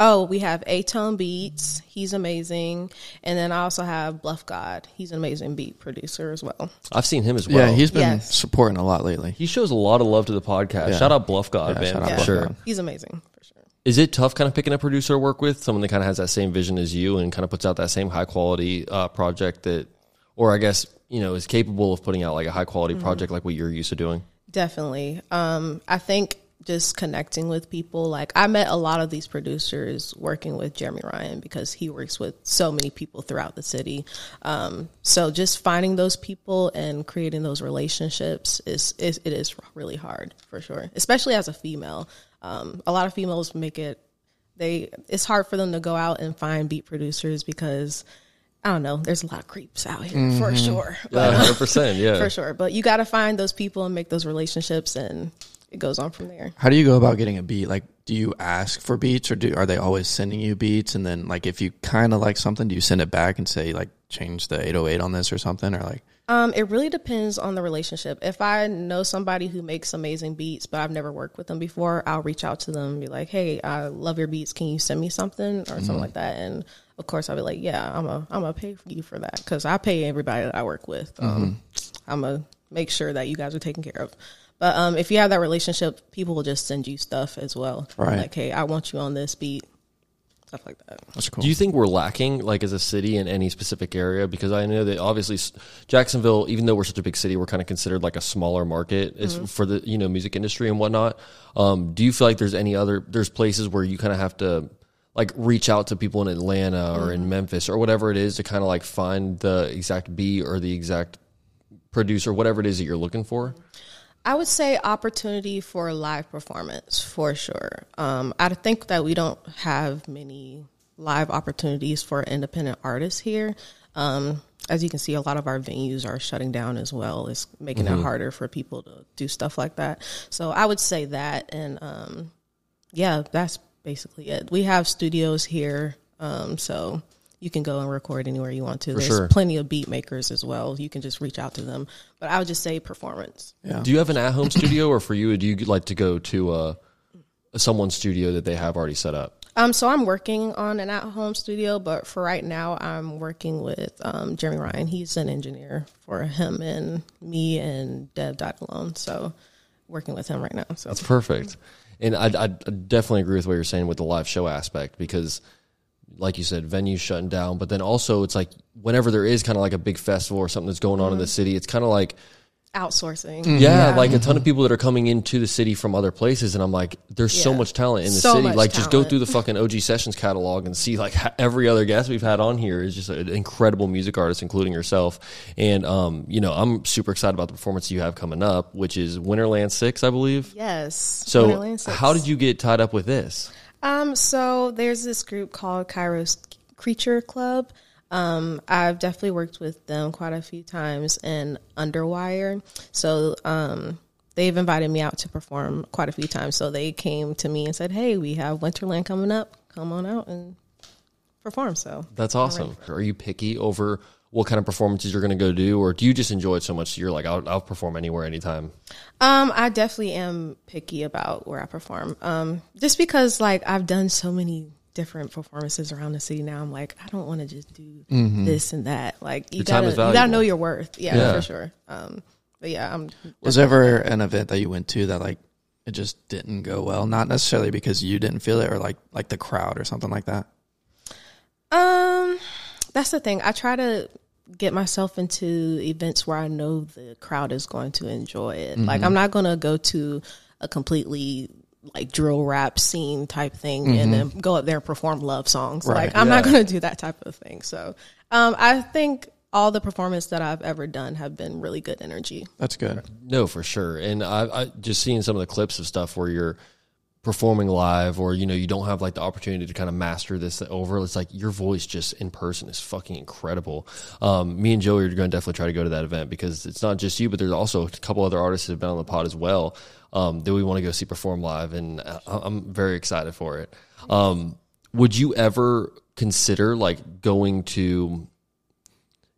Oh, we have A-Tone Beats. He's amazing. And then I also have Bluff God. He's an amazing beat producer as well. I've seen him as well. Yeah, he's been Yes. supporting a lot lately. he shows a lot of love to the podcast. Yeah. Shout out Bluff God, Yeah, man, shout out for Bluff sure. God. He's amazing for sure. Is it tough kind of picking a producer to work with, someone that kind of has that same vision as you and kind of puts out that same high quality uh, project that, or I guess, you know, is capable of putting out like a high quality Mm-hmm. project like what you're used to doing? Definitely. Um, I think just connecting with people. Like I met a lot of these producers working with Jeremy Ryan because he works with so many people throughout the city. Um, so just finding those people and creating those relationships is, is it is really hard for sure, especially as a female. Um, a lot of females make it they it's hard for them to go out and find beat producers because I don't know. There's a lot of creeps out here for sure. Yeah, 100%. Yeah. for sure. But you got to find those people and make those relationships, and it goes on from there. How do you go about getting a beat? Like, do you ask for beats, or do are they always sending you beats? And then, like, if you kind of like something, do you send it back and say like change the 808 on this or something, or like? Um, it really depends on the relationship. If I know somebody who makes amazing beats, but I've never worked with them before, I'll reach out to them and be like, "Hey, I love your beats. Can you send me something or something like that?" And of course, I'll be like, "Yeah, I'm a I'm gonna pay for you for that because I pay everybody that I work with. Um, I'm gonna make sure that you guys are taken care of." But um, if you have that relationship, people will just send you stuff as well. Right. Like, hey, I want you on this beat, stuff like that. That's cool. Do you think we're lacking, like as a city, in any specific area? Because I know that obviously Jacksonville, even though we're such a big city, we're kind of considered like a smaller market is for the you know music industry and whatnot. Um, do you feel like there's any other there's places where you kind of have to like reach out to people in Atlanta or in Memphis or whatever it is to kind of like find the exact beat or the exact producer, whatever it is that you're looking for? I would say opportunity for a live performance for sure. Um, I think that we don't have many live opportunities for independent artists here. Um, as you can see, a lot of our venues are shutting down as well. It's making it harder for people to do stuff like that. So I would say that, and um, yeah, that's basically it. We have studios here, um, so you can go and record anywhere you want to. There's sure. plenty of beat makers as well. You can just reach out to them. But I would just say performance. Yeah. Do you have an at home studio, or for you, do you like to go to uh, someone's studio that they have already set up? Um, so I'm working on an at-home studio, but for right now, I'm working with um, Jeremy Ryan. He's an engineer for him and me and Dev Died Alone. So working with him right now. So That's perfect. And I, I definitely agree with what you're saying with the live show aspect because, like you said, venues shutting down. But then also, it's like whenever there is kind of like a big festival or something that's going on in the mm-hmm. city, it's kind of like, outsourcing. Mm-hmm. yeah, like a ton of mm-hmm. people that are coming into the city from other places. And I'm like, there's so much talent in the So city. much Like, just go through the fucking OG Sessions catalog and see like every other guest we've had on here is just an incredible music artist, including yourself. And, um, you know, I'm super excited about the performance you have coming up, which is Winterland 6, I believe. Yes. So, Winterland Six. how did you get tied up with this? Um, so there's this group called Kairos Creature Club. Um, I've definitely worked with them quite a few times in Underwire. So um, they've invited me out to perform quite a few times. So they came to me and said, "Hey, we have Winterland coming up. Come on out and perform." So That's awesome. Are you picky over what kind of performances you're going to go do, or do you just enjoy it so much you're like, I'll, I'll perform anywhere, anytime? Um, I definitely am picky about where I perform. Um, just because like I've done so many different performances around the city now, I'm like, I don't want to just do this and that. Like you Your gotta you gotta know your worth. Yeah, Yeah. for sure. Um, but yeah, I'm Was there ever an event that you went to that like it just didn't go well? Not necessarily because you didn't feel it, or like like the crowd or something like that. Um, that's the thing. I try to get myself into events where I know the crowd is going to enjoy it. Like I'm not going to go to a completely like drill rap scene type thing and then go up there and perform love songs. Right, like I'm not going to do that type of thing. So, um, I think all the performance that I've ever done have been really good energy. That's good. No, for sure. And I, I just seeing some of the clips of stuff where you're performing live, or you know, you don't have like the opportunity to kind of master this over. It's like your voice just in person is fucking incredible. Um, me and Joey are going to definitely try to go to that event because it's not just you, but there's also a couple other artists that have been on the pod as well um, that we want to go see perform live, and I- I'm very excited for it. Um, would you ever consider like going to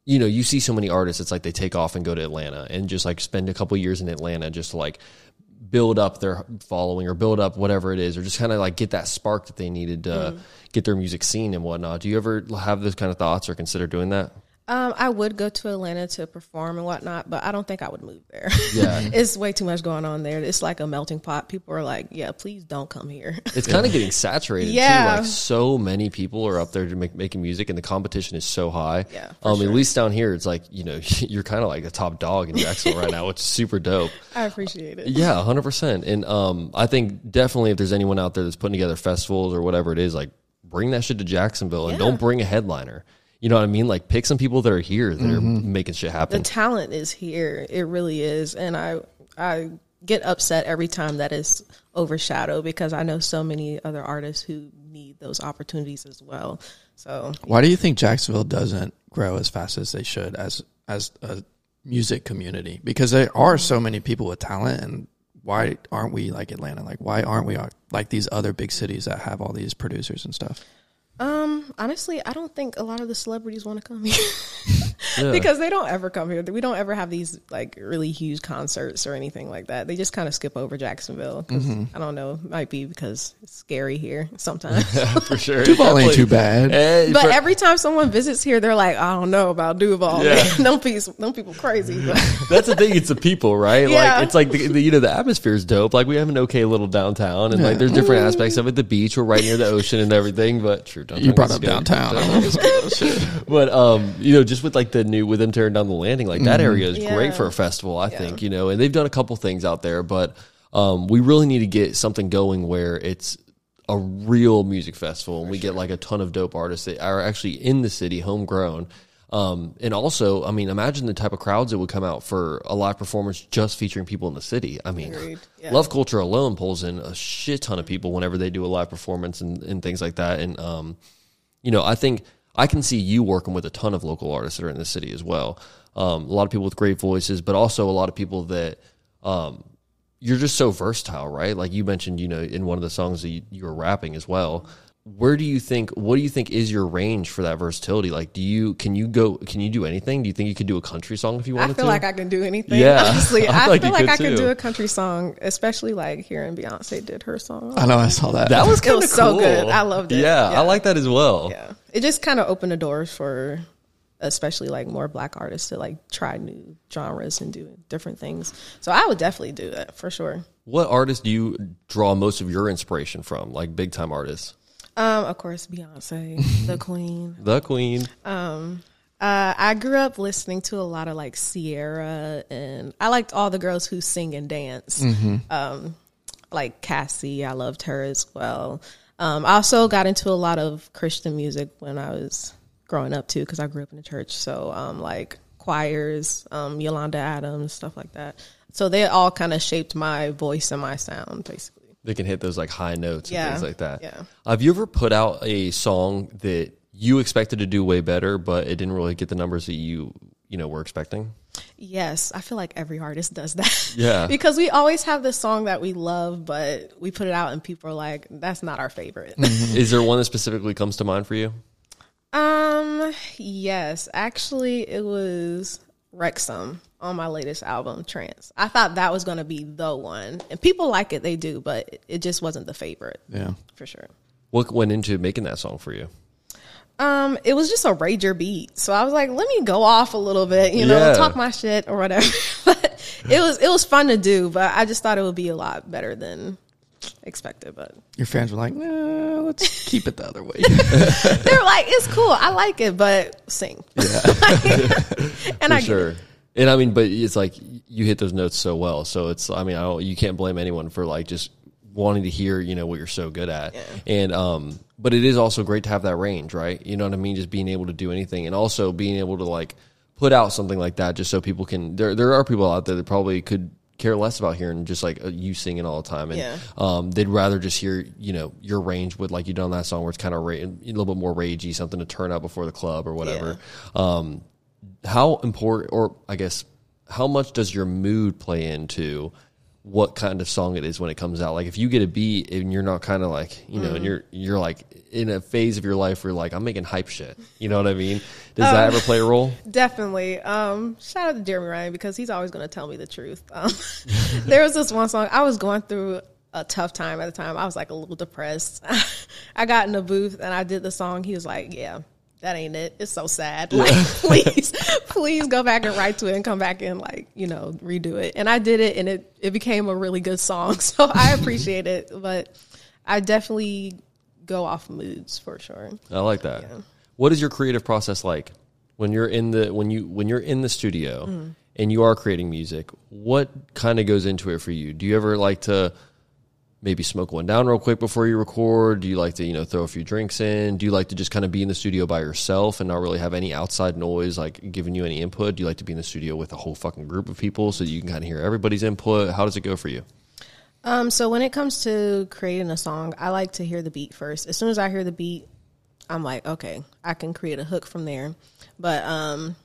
you know, you see so many artists, it's like they take off and go to Atlanta and just like spend a couple years in Atlanta just to like build up their following or build up whatever it is, or just kind of like get that spark that they needed to Mm. get their music seen and whatnot. Do you ever have those kind of thoughts or consider doing that? Um, I would go to Atlanta to perform and whatnot, but I don't think I would move there. Yeah. it's way too much going on there. It's like a melting pot. People are like, "Yeah, please don't come here." It's kind of getting saturated Yeah. too. Like so many people are up there to make making music, and the competition is so high. Yeah, um, sure. at least down here, it's like you know you're kind of like the top dog in Jacksonville right now, which is super dope. I appreciate it. Yeah, hundred percent. And um, I think definitely if there's anyone out there that's putting together festivals or whatever it is, like bring that shit to Jacksonville and Yeah. don't bring a headliner. You know what I mean? Like pick some people that are here that are Mm-hmm. making shit happen. The talent is here. It really is, and I I get upset every time that is overshadowed because I know so many other artists who need those opportunities as well. So Why do you think Jacksonville doesn't grow as fast as they should as as a music community? Because there are so many people with talent, and why aren't we like Atlanta? Like why aren't we like these other big cities that have all these producers and stuff? Um, honestly, I don't think a lot of the celebrities want to come here Yeah. because they don't ever come here. We don't ever have these like really huge concerts or anything like that. They just kind of skip over Jacksonville. 'cause, I don't know, might be because it's scary here sometimes. for sure. Duval ain't too bad. Eh, but for- every time someone visits here, they're like, "I don't know about Duval. Yeah. Man. Them people, them people crazy." That's the thing. It's the people, right? Yeah. Like it's like the, the you know the atmosphere is dope. Like we have an okay little downtown, and like there's different aspects of it. The beach, we're right near the ocean and everything. But true, You brought up good. downtown. I love this shit. But um, you know, just with like the new with them tearing down the landing, like that area is Yeah. great for a festival. I think you know, and they've done a couple things out there, but um, we really need to get something going where it's a real music festival, and we get like a ton of dope artists that are actually in the city, homegrown. Um, and also, I mean, imagine the type of crowds that would come out for a live performance just featuring people in the city. I mean, Yeah. Love Culture alone pulls in a shit ton of people whenever they do a live performance and, and things like that. And um, you know, I think I can see you working with a ton of local artists that are in the city as well. Um, a lot of people with great voices, but also a lot of people that um, you're just so versatile, right? Like you mentioned, you know, in one of the songs that you, you were rapping as well. Where do you think? What do you think is your range for that versatility? Like, do you can you go? Can you do anything? Do you think you could do a country song if you wanted to? I feel to? like I can do anything. Yeah. honestly, I I, feel like like could I could do a country song, especially like hearing Beyonce did her song. I know I saw that. that was It kind of was so good. I loved it. Yeah, Yeah. I like that as well. Yeah, it just kind of opened the doors for, especially like more black artists to like try new genres and do different things. So I would definitely do that for sure. What artists do you draw most of your inspiration from? Like big time artists, Um, of course, Beyonce, the Queen. the Queen. Uh, I grew up listening to a lot of like Ciara, and I liked all the girls who sing and dance. Um, like Cassie, I loved her as well. Um, I also got into a lot of Christian music when I was growing up too, because I grew up in the church. So, um, like choirs, um, Yolanda Adams, stuff like that. So they all kind of shaped my voice and my sound, basically. They can hit those like high notes and things like that. yeah. Have you ever put out a song that you expected to do way better, but it didn't really get the numbers that you you know were expecting? Yes, I feel like every artist does that. Yeah. because we always have this song that we love, but we put it out and people are like, "That's not our favorite." Is there one that specifically comes to mind for you? um, yes, actually, it was Wrexham on my latest album, Trance. I thought that was going to be the one, and people like it, they do, but it just wasn't the favorite yeah. for sure. What went into making that song for you? Um, it was just a rager beat, so I was like, let me go off a little bit, you know, Yeah. talk my shit or whatever. but it was it was fun to do, but I just thought it would be a lot better than expected. But Your fans were like, nah, let's keep it the other way. They're like, it's cool, I like it, but sing. Yeah, and I For get sure. And I mean, but it's like you hit those notes so well. So it's, I mean, I don't, you can't blame anyone for like just wanting to hear, you know, what you're so good at. And, um, but it is also great to have that range, right? You know what I mean? Just being able to do anything and also being able to like put out something like that just so people can, there, there are people out there that probably could care less about hearing just like uh, you singing all the time. And, Yeah. um, they'd rather just hear, you know, your range with like you done that song where it's kind of ra- a little bit more ragey, something to turn up before the club or whatever. Um, how important, or I guess, how much does your mood play into what kind of song it is when it comes out. Like if you get a beat and you're not kind of like, you know, Mm-hmm. and you're you're like in a phase of your life where you're like I'm making hype shit. You know what I mean? Does that ever play a role? Definitely. Um, shout out to Jeremy Ryan because he's always going to tell me the truth. Um, there was this one song I was going through a tough time at the time. I was like a little depressed. I got in the booth and I did the song. He was like, "Yeah, that ain't it. It's so sad. Like, please, please go back and write to it and come back and like you know redo it." And I did it, and it it became a really good song. So I appreciate it, but I definitely go off moods for sure. I like that. What is your creative process like when you're in the when you when you're in the studio Mm. and you are creating music? What kind of goes into it for you? Do you ever like to maybe smoke one down real quick before you record? Do you like to, you know, throw a few drinks in? Do you like to just kind of be in the studio by yourself and not really have any outside noise like giving you any input? Do you like to be in the studio with a whole fucking group of people so you can kind of hear everybody's input? How does it go for you? Um, so when it comes to creating a song, I like to hear the beat first. As soon as I hear the beat, I'm like, okay, I can create a hook from there. But um,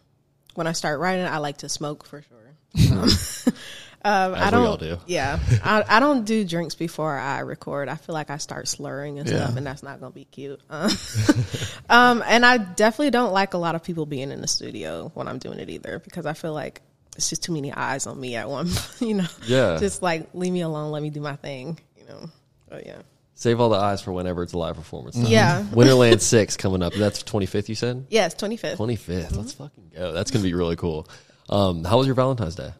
when I start writing, I like to smoke for sure. Um, um, I don't. all do. Yeah, I, I don't do drinks before I record. I feel like I start slurring and stuff, and that's not gonna be cute. Um, um, and I definitely don't like a lot of people being in the studio when I'm doing it either, because I feel like it's just too many eyes on me at one. You know, Yeah. just like leave me alone, let me do my thing. You know, but yeah, Save all the eyes for whenever it's a live performance. time. yeah, Winterland 6 coming up. That's 25th, you said? yes, twenty fifth. 25th. Let's fucking go. That's going to be really cool. Um, how was your Valentine's Day?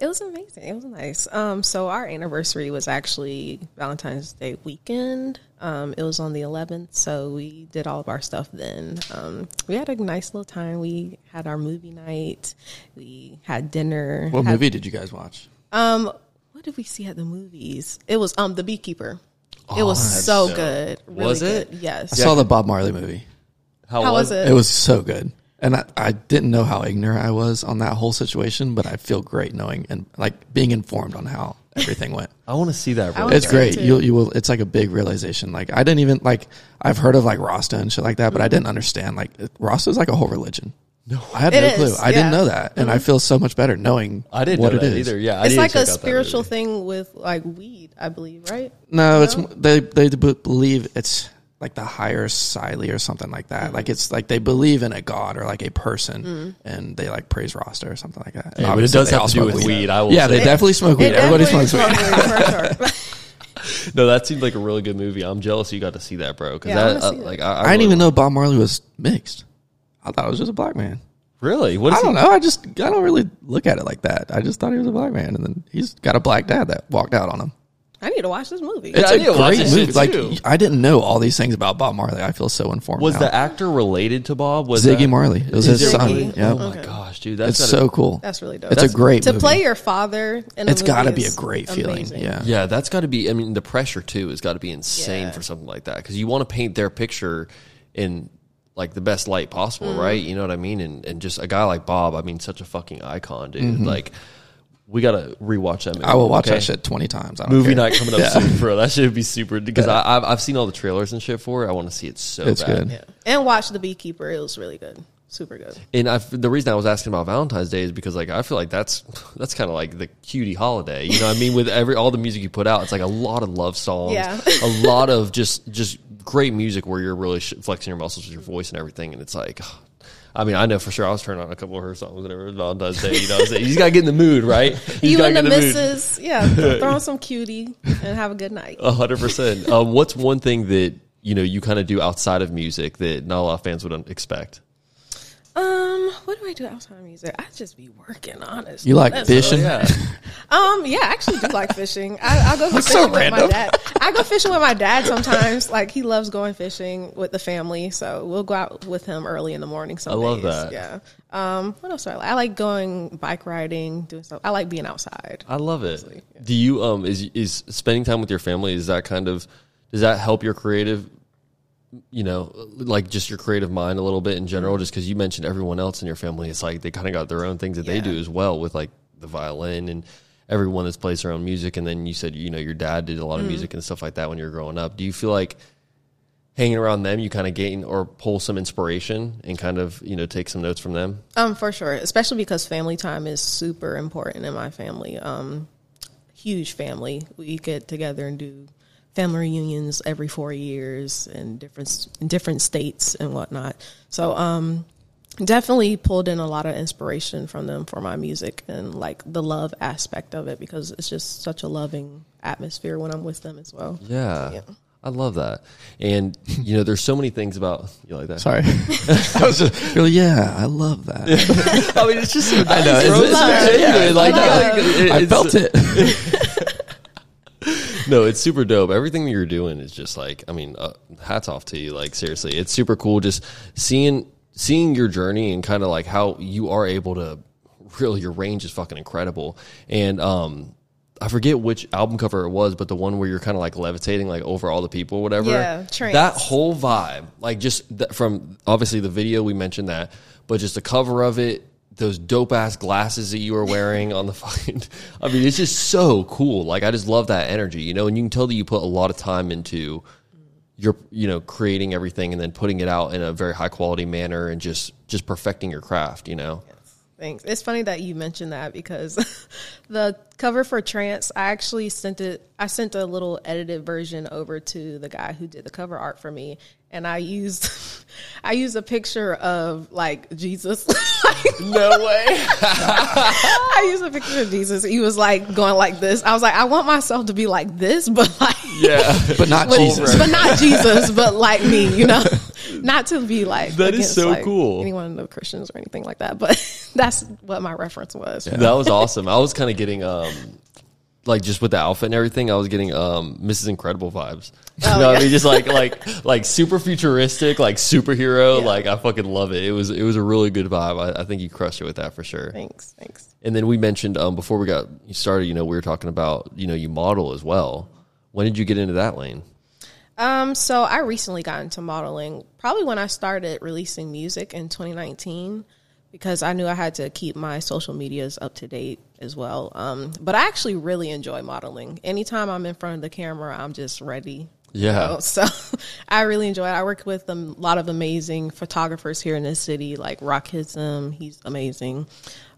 It was amazing. It was nice. Um, so our anniversary was actually Valentine's Day weekend. Um, it was on the 11th, so we did all of our stuff then. Um, we had a nice little time. We had our movie night. We had dinner. What Had- movie did you guys watch? Um, what did we see at the movies? It was um The Beekeeper. it was so so- good. Really Was good. Yes. I Yes. saw the Bob Marley movie. How was it? It was so good. And I, I didn't know how ignorant I was on that whole situation, but I feel great knowing and like being informed on how everything went. I want to see that. I Bro. It's great. too. You you will. It's like a big realization. Like I didn't even like. I've heard of like Rasta and shit like that, but I didn't understand. Like Rasta is like a whole religion. No, I had It no is, clue. I didn't know that, and I mm-hmm. feel so much better knowing. I didn't what know it that is. either. Yeah, I it's need to like check a out that spiritual thing with like weed, I believe, right? No, it's they they believe it's like the Haile Selassie or something like that. Like it's like they believe in a god or like a person, and they like praise Rasta or something like that. Yeah, but it does have to do with weed. I will Yeah, say. they definitely smoke weed. It Everybody smokes weed. is weed. No, that seemed like a really good movie. I'm jealous you got to see that, bro. Because Yeah, I that, uh, see it. like, I, I didn't even know Bob Marley was mixed. I thought it was just a black man. Really? What is I don't know. I just I don't really look at it like that. I just thought he was a black man, and then he's got a black dad that walked out on him. I need to watch this movie. Yeah, I need to watch Great movie. Like too. I didn't know all these things about Bob Marley. I feel so informed. Was now. the actor related to Bob? Was Ziggy that- Marley? It was his it son. really? Yep. Oh my Okay. gosh, dude, that's It's gotta- so cool. That's really dope. It's That's- a great to movie. play your father. In a It's got to be a is great feeling. amazing. Yeah. Yeah, that's got to be. I mean, the pressure too has got to be insane Yeah. for something like that because you want to paint their picture in like the best light possible, Mm-hmm. right? You know what I mean? And and just a guy like Bob, I mean, such a fucking icon, dude. Mm-hmm. Like, we gotta rewatch that movie. I will watch okay? that shit twenty times. I don't Movie care. night coming up Yeah. soon, bro. That should be super because I I've, I've seen all the trailers and shit for it. I want to see it so It's bad. good. Yeah. And watch The Beekeeper. It was really good. Super good. And I, the reason I was asking about Valentine's Day is because like I feel like that's that's kind of like the K.utie holiday. You know what I mean? With every all the music you put out, it's like a lot of love songs, Yeah. a lot of just just great music where you're really flexing your muscles with your voice and everything. And it's like, I mean, I know for sure I was turning on a couple of her songs whenever Valentine's Day. You know, what I'm saying? you just gotta get in the mood, right? You You and the get in mood. missus, yeah, throw on some K.utie and have a good night. A hundred percent. Um, what's one thing that you know you kind of do outside of music that not a lot of fans would expect? Um, what do I do outside of music? I just be working, honest. You like That's fishing? Yeah. Um, yeah, I actually do like fishing. I, I go fishing so with my dad. I go fishing with my dad sometimes. Like he loves going fishing with the family, so we'll go out with him early in the morning. Some I love days. that. Yeah. Um, what else do I like? I like going bike riding, doing stuff. I like being outside. I love it. Do you um is is spending time with your family is that kind of does that help your creative you know like just your creative mind a little bit in general just cuz you mentioned everyone else in your family it's like they kind of got their own things that they do as well with like the violin and everyone that plays their own music and then you said you know your dad did a lot of music and stuff like that when you were growing up. Do you feel like hanging around them you kind of gain or pull some inspiration and kind of, you know, take some notes from them? Um, for sure, especially because family time is super important in my family. Um, huge family. We get together and do family reunions every four years in different in different states and whatnot. So um, definitely pulled in a lot of inspiration from them for my music and like the love aspect of it because it's just such a loving atmosphere when I'm with them as well. Yeah. Yeah. I love that. And you know, there's so many things about you like that. Sorry, I was just really yeah. I love that. I mean, it's just so nice, I know, it's- It's it's- yeah, like, I I felt it. No, it's super dope. Everything that you're doing is just like, I mean, uh, hats off to you. Like seriously, it's super cool. Just seeing seeing your journey and kind of like how you are able to really your range is fucking incredible. And um, I forget which album cover it was, but the one where you're kind of like levitating like over all the people, whatever. Yeah, trance. that whole vibe, like just that from obviously the video we mentioned that, but just the cover of it. Those dope ass glasses that you were wearing on the fucking, I mean, it's just so cool. Like, I just love that energy, you know, and you can tell that you put a lot of time into your, you know, creating everything and then putting it out in a very high quality manner and just, just perfecting your craft, you know? Thanks. It's funny that you mentioned that because the cover for Trance, I actually sent it. I sent a little edited version over to the guy who did the cover art for me, and I used, I used a picture of like Jesus. No way. I used a picture of Jesus. He was like going like this. I was like, I want myself to be like this, but like, yeah. but not but, Jesus. but not Jesus, but like me, you know, not to be like That is against, so like, cool. Anyone of Christians or anything like that, but that's what my reference was. That was awesome. I was kind of getting, um, like just with the outfit and everything, I was getting um Mrs. Incredible vibes. You Oh, know what yeah. I mean? Just like like like super futuristic, like superhero. Yeah. Like I fucking love it. It was it was a really good vibe. I, I think you crushed it with that for sure. Thanks, thanks. And then we mentioned um before we got started, you know, we were talking about, you know, you model as well. When did you get into that lane? Um, so I recently got into modeling, probably when I started releasing music in 2019, because I knew I had to keep my social medias up to date as well. Um, but I actually really enjoy modeling. Anytime I'm in front of the camera, I'm just ready. you Yeah. know? So I really enjoy it. I work with a lot of amazing photographers here in this city, like Rockism. He's amazing.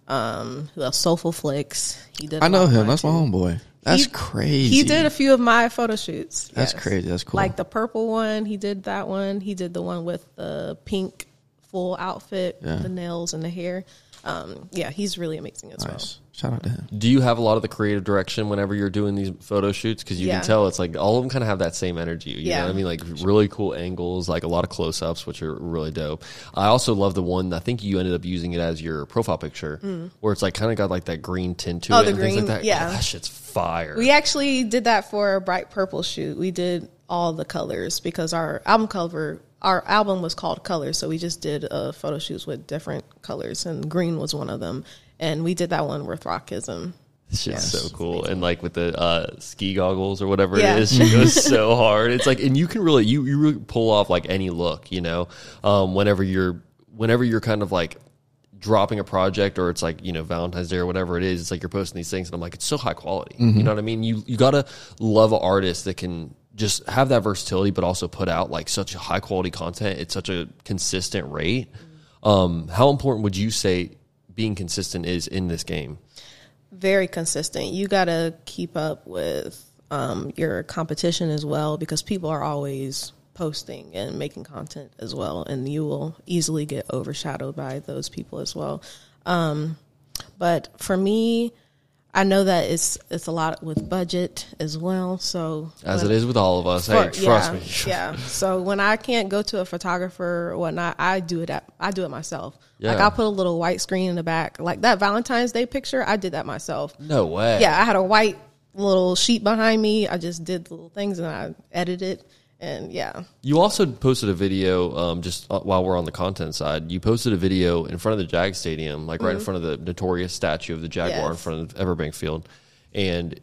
Um, else? Soulful Flicks. He did. I know him. That's my homeboy. That's He- crazy. He did a few of my photo shoots. That's yes. crazy. That's cool. Like the purple one, he did that one. He did the one with the pink full outfit, Yeah. the nails and the hair. Um, yeah, he's really amazing as nice. Shout out to him. Do you have a lot of the creative direction whenever you're doing these photo shoots? Because you Yeah. can tell it's like all of them kind of have that same energy. You Yeah. know what I mean? Like really cool angles, like a lot of close ups, which are really dope. I also love the one, I think you ended up using it as your profile picture, where it's like kind of got like that green tint to Mm. Oh, it the and things like green, that. yeah. Oh, that shit's fire. We actually did that for a Bright Purpel shoot. We did all the colors because our album cover, our album was called Colors, so we just did uh, photo shoots with different colors, and green was one of them. And we did that one with Rockism. It's just so cool. And like with the uh, ski goggles or whatever Yeah. it is, she goes so hard. It's like, and you can really, you, you really pull off like any look, you know, um, whenever you're, whenever you're kind of like dropping a project or it's like, you know, Valentine's Day or whatever it is, it's like you're posting these things and I'm like, it's so high quality. You know what I mean? You, you gotta love an artist that can just have that versatility, but also put out like such high quality content at such a consistent rate. Um, how important would you say being consistent is in this game? very consistent. You got to keep up with um, your competition as well because people are always posting and making content as well, and you will easily get overshadowed by those people as well. Um, but for me, I know that it's it's a lot with budget as well. So As it is with all of us. Hey, trust yeah, me. Yeah. So when I can't go to a photographer or whatnot, I do it. At, I do it myself. Yeah. Like I'll put a little white screen in the back, like that Valentine's Day picture. I did that myself. No way. Yeah, I had a white little sheet behind me. I just did little things and I edited it. And yeah, You also posted a video um, just uh, while we're on the content side. You posted a video in front of the Jag Stadium, like right in front of the notorious statue of the Jaguar in Mm-hmm. Front of Everbank Field, and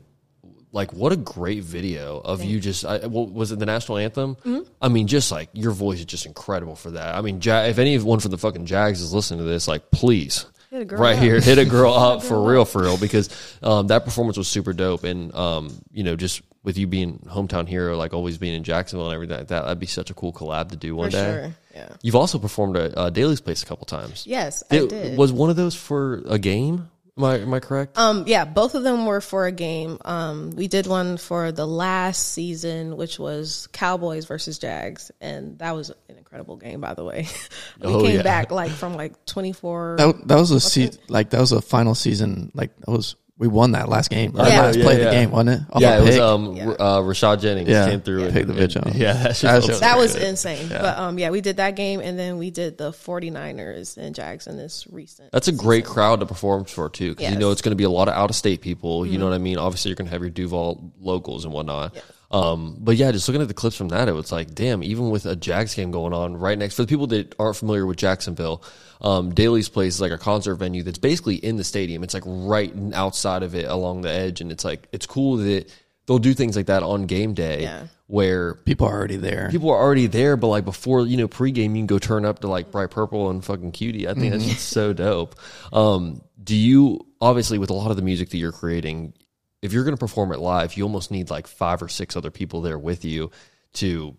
like what a great video of you just I, well, was it the national anthem Mm-hmm. i mean just like your voice is just incredible for that i mean ja- if anyone from the fucking jags is listening to this like please Hit a girl right up. here hit a girl up for real for real because um, that performance was super dope and um, you know just with you being hometown hero like always being in jacksonville and everything like that that'd be such a cool collab to do one for day sure. Yeah. you've also performed at uh, daly's place a couple times Yes, I did. was one of those for a game Am I am I correct? Um, yeah, both of them were for a game. Um, we did one for the last season, which was Cowboys versus Jags, and that was an incredible game, by the way. we Oh, came yeah. back like from like twenty four. That, that was a se- like that was a final season. Like that was we won that last game. Our Yeah. last Yeah, play of yeah. the game, wasn't it? Off yeah, a it was um Yeah. uh, Rayshawn Jenkins Yeah. came through and Picked the bitch and- off. Yeah, that That felt shit so that was good. insane. But um, yeah, we did that game, and then we did the 49ers and Jags in this recent. That's a great crowd to perform for too, because you Yes. Mm-hmm. know it's going to be a lot of out of state people. You know what I mean? Obviously, you're going to have your Duval locals and whatnot. Um, but yeah, just looking at the clips from that, it was like, damn. Even with a Jags game going on right next, for the people that aren't familiar with Jacksonville, um, Daly's Place is like a concert venue that's basically in the stadium. It's like right outside of it, along the edge, and it's like it's cool that they'll do things like that on game day, Yeah. where people are already there. people are already there, but like before, you know, pregame, you can go turn up to like Bright Purpel and fucking K.utie. I think that's just so dope. Um, do you obviously with a lot of the music that you're creating, if you're going to perform it live, you almost need like five or six other people there with you to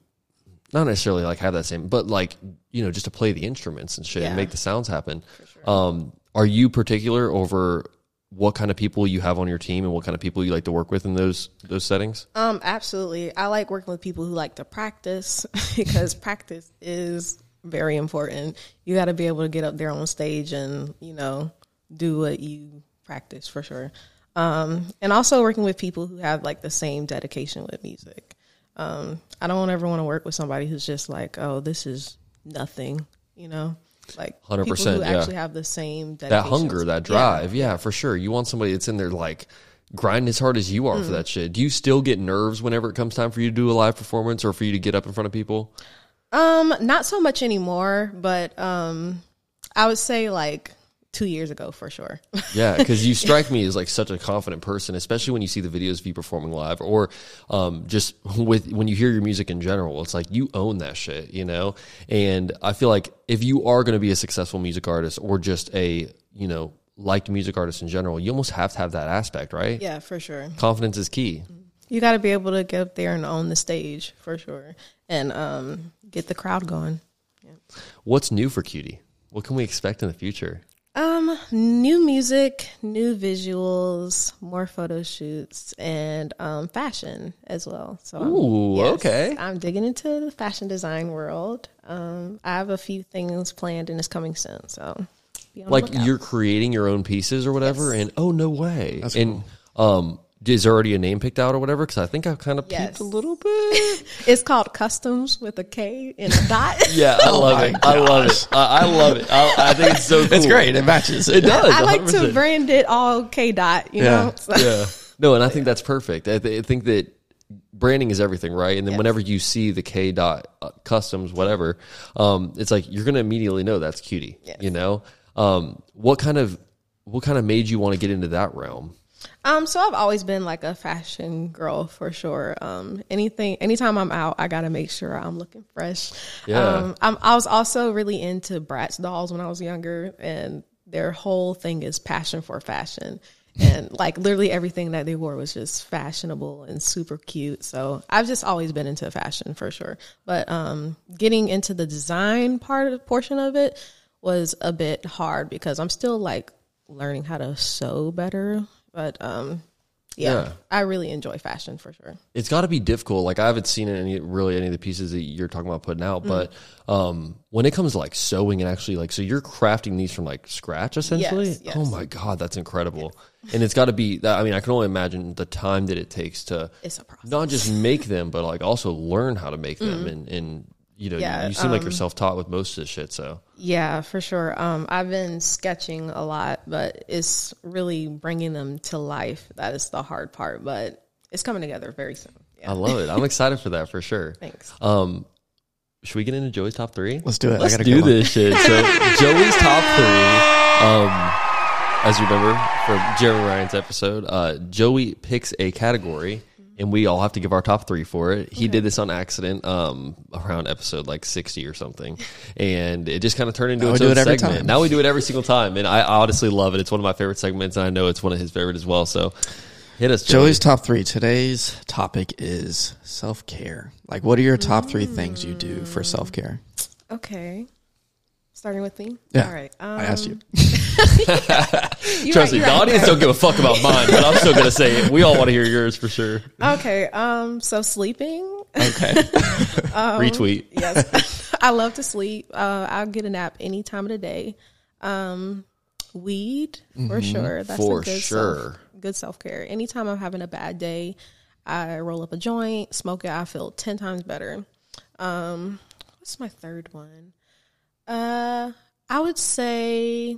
not necessarily like have that same, but like you know, just to play the instruments and shit and make the sounds happen. Um, are you particular over what kind of people you have on your team and what kind of people you like to work with in those those settings? Um, absolutely. I like working with people who like to practice because practice is very important. You got to be able to get up there on stage and you know do what you practice for sure. Um, and also working with people who have like the same dedication with music. Um, I don't ever want to work with somebody who's just like, oh, this is nothing, you know, like 100%, people who yeah. actually have the same that hunger, that Yeah. drive. Yeah. for sure. You want somebody that's in there like grinding as hard as you are Mm. for that shit. Do you still get nerves whenever it comes time for you to do a live performance or for you to get up in front of people? Um, not so much anymore, but um, I would say like two years ago for sure. Yeah, because you strike me as like such a confident person, especially when you see the videos of you performing live, or um, just with when you hear your music in general. It's like you own that shit, you know. And I feel like if you are going to be a successful music artist or just a you know liked music artist in general, you almost have to have that aspect, right? yeah, for sure. Confidence is key. You got to be able to get up there and own the stage for sure, and um, get the crowd going. What's new for K.utie? What can we expect in the future? Um, new music, new visuals, more photo shoots, and um, fashion as well. So, I'm- Ooh, okay. I'm digging into the fashion design world. Um, I have a few things planned and it's coming soon. So, be on the like you're creating your own pieces or whatever Yes. and oh no way and um is there already a name picked out or whatever because i think i've kind of peeped a little bit It's called Customs with a K and a dot. yeah i love my it i love it I, I love it I, I think it's so cool It's great. It matches. it does I like to 100%. brand it all K dot, you Yeah. know? So- yeah no and i think that's perfect i, th- I think that branding is everything right and then Yes. whenever you see the k dot uh, customs whatever um it's like you're gonna immediately know that's K.utie Yes. you know um what kind of what kind of made you want to get into that realm Um, so I've always been like a fashion girl for sure. Um, anything, anytime I'm out, I gotta make sure I'm looking fresh. Yeah. Um, I'm, I was also really into Bratz dolls when I was younger, and their whole thing is passion for fashion. And like literally everything that they wore was just fashionable and super cute. So I've just always been into fashion for sure. But um, getting into the design part of portion of it was a bit hard because I'm still like learning how to sew better. But um, yeah, Yeah. I really enjoy fashion for sure. it's got to be difficult. Like I haven't seen any really any of the pieces that you're talking about putting out, but Mm. um, when it comes to like sewing and actually like, so you're crafting these from like scratch essentially. Yes, yes. Oh my god, that's incredible! And it's got to be. I mean, I can only imagine the time that it takes to It's a process. not just make them, but like also learn how to make them. And and you know. Yeah, you seem like um, you're self taught with most of this shit. So Yeah, for sure. Um, I've been sketching a lot, but it's really bringing them to life. That is the hard part, but it's coming together very soon. Yeah. I love it. I'm excited for that for sure. Thanks. Um, should we get into Joey's top three? Let's do it. I Let's gotta do go. this shit. So Joey's top three. Um, as you remember from Jeremy Ryan's episode, uh, Joey picks a category, and we all have to give our top three for it. He did this on accident, um, around episode like sixty or something, and it just kind of turned into Now its own it segment. time. Now we do it every single time, and I honestly love it. It's one of my favorite segments, and I know it's one of his favorite as well. So hit us, Joey. Joey's top three. Today's topic is self care. Like, what are your top three things you do for self care? Okay. Starting with me? Yeah. All right. Um, I asked you. You Trust right, me, you the right. audience don't give a fuck about mine, but I'm still gonna say it. We all want to hear yours for sure. Okay, um, so sleeping. Okay. Retweet. Yes, I love to sleep. Uh, I'll get a nap any time of the day. Um, weed for sure. That's For a good sure. Self, good self care. Anytime I'm having a bad day, I roll up a joint, smoke it. I feel ten times better. Um, what's my third one? Uh, I would say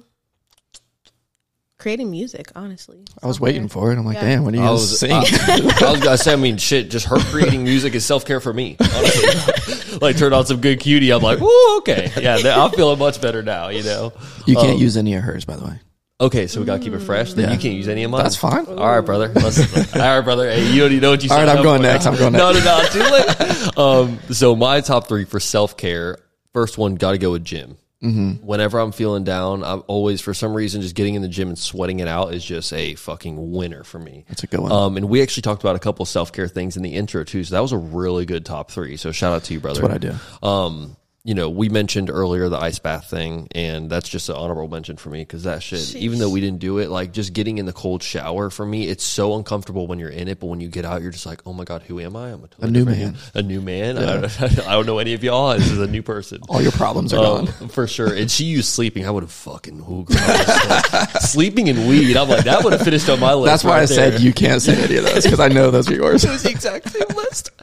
creating music. Honestly, I was waiting for it. I'm like, Yeah. damn, when are you I gonna was, sing? I, I was gonna say, I mean, shit, just her creating music is self care for me. Honestly. like, turn on some good K.utie. I'm like, ooh, okay, yeah, I'm feeling much better now. You know. you can't use any of hers, by the way. Okay, so we gotta keep it fresh. Then Yeah. you can't use any of mine. That's fine. All right, brother. Let's, all right, brother. Hey, you don't know what you. Said? All right, signed I'm up going for. next. I'm going next. No, no, no, too late. Um, so my top three for self care. First one, got to go with gym. Mm-hmm. Whenever I'm feeling down, I'm always for some reason just getting in the gym and sweating it out is just a fucking winner for me. That's a good one. Um, and we actually talked about a couple self care things in the intro too. So that was a really good top three. So shout out to you, brother. That's what I do. Um, you know, we mentioned earlier the ice bath thing, and that's just an honorable mention for me because that shit, even though we didn't do it, like just getting in the cold shower for me, it's so uncomfortable when you're in it, but when you get out, you're just like, oh my god, who am I? I'm a, totally A new man. a new man. I, don't, I don't know any of y'all. This is a new person. All your problems are Um, gone. for sure. And she used sleeping. I would have fucking ooh, girl, like, sleeping and weed. I'm like, that would have finished on my list. That's why right I said you can't say any of those because I know those are yours. It was the exact same list.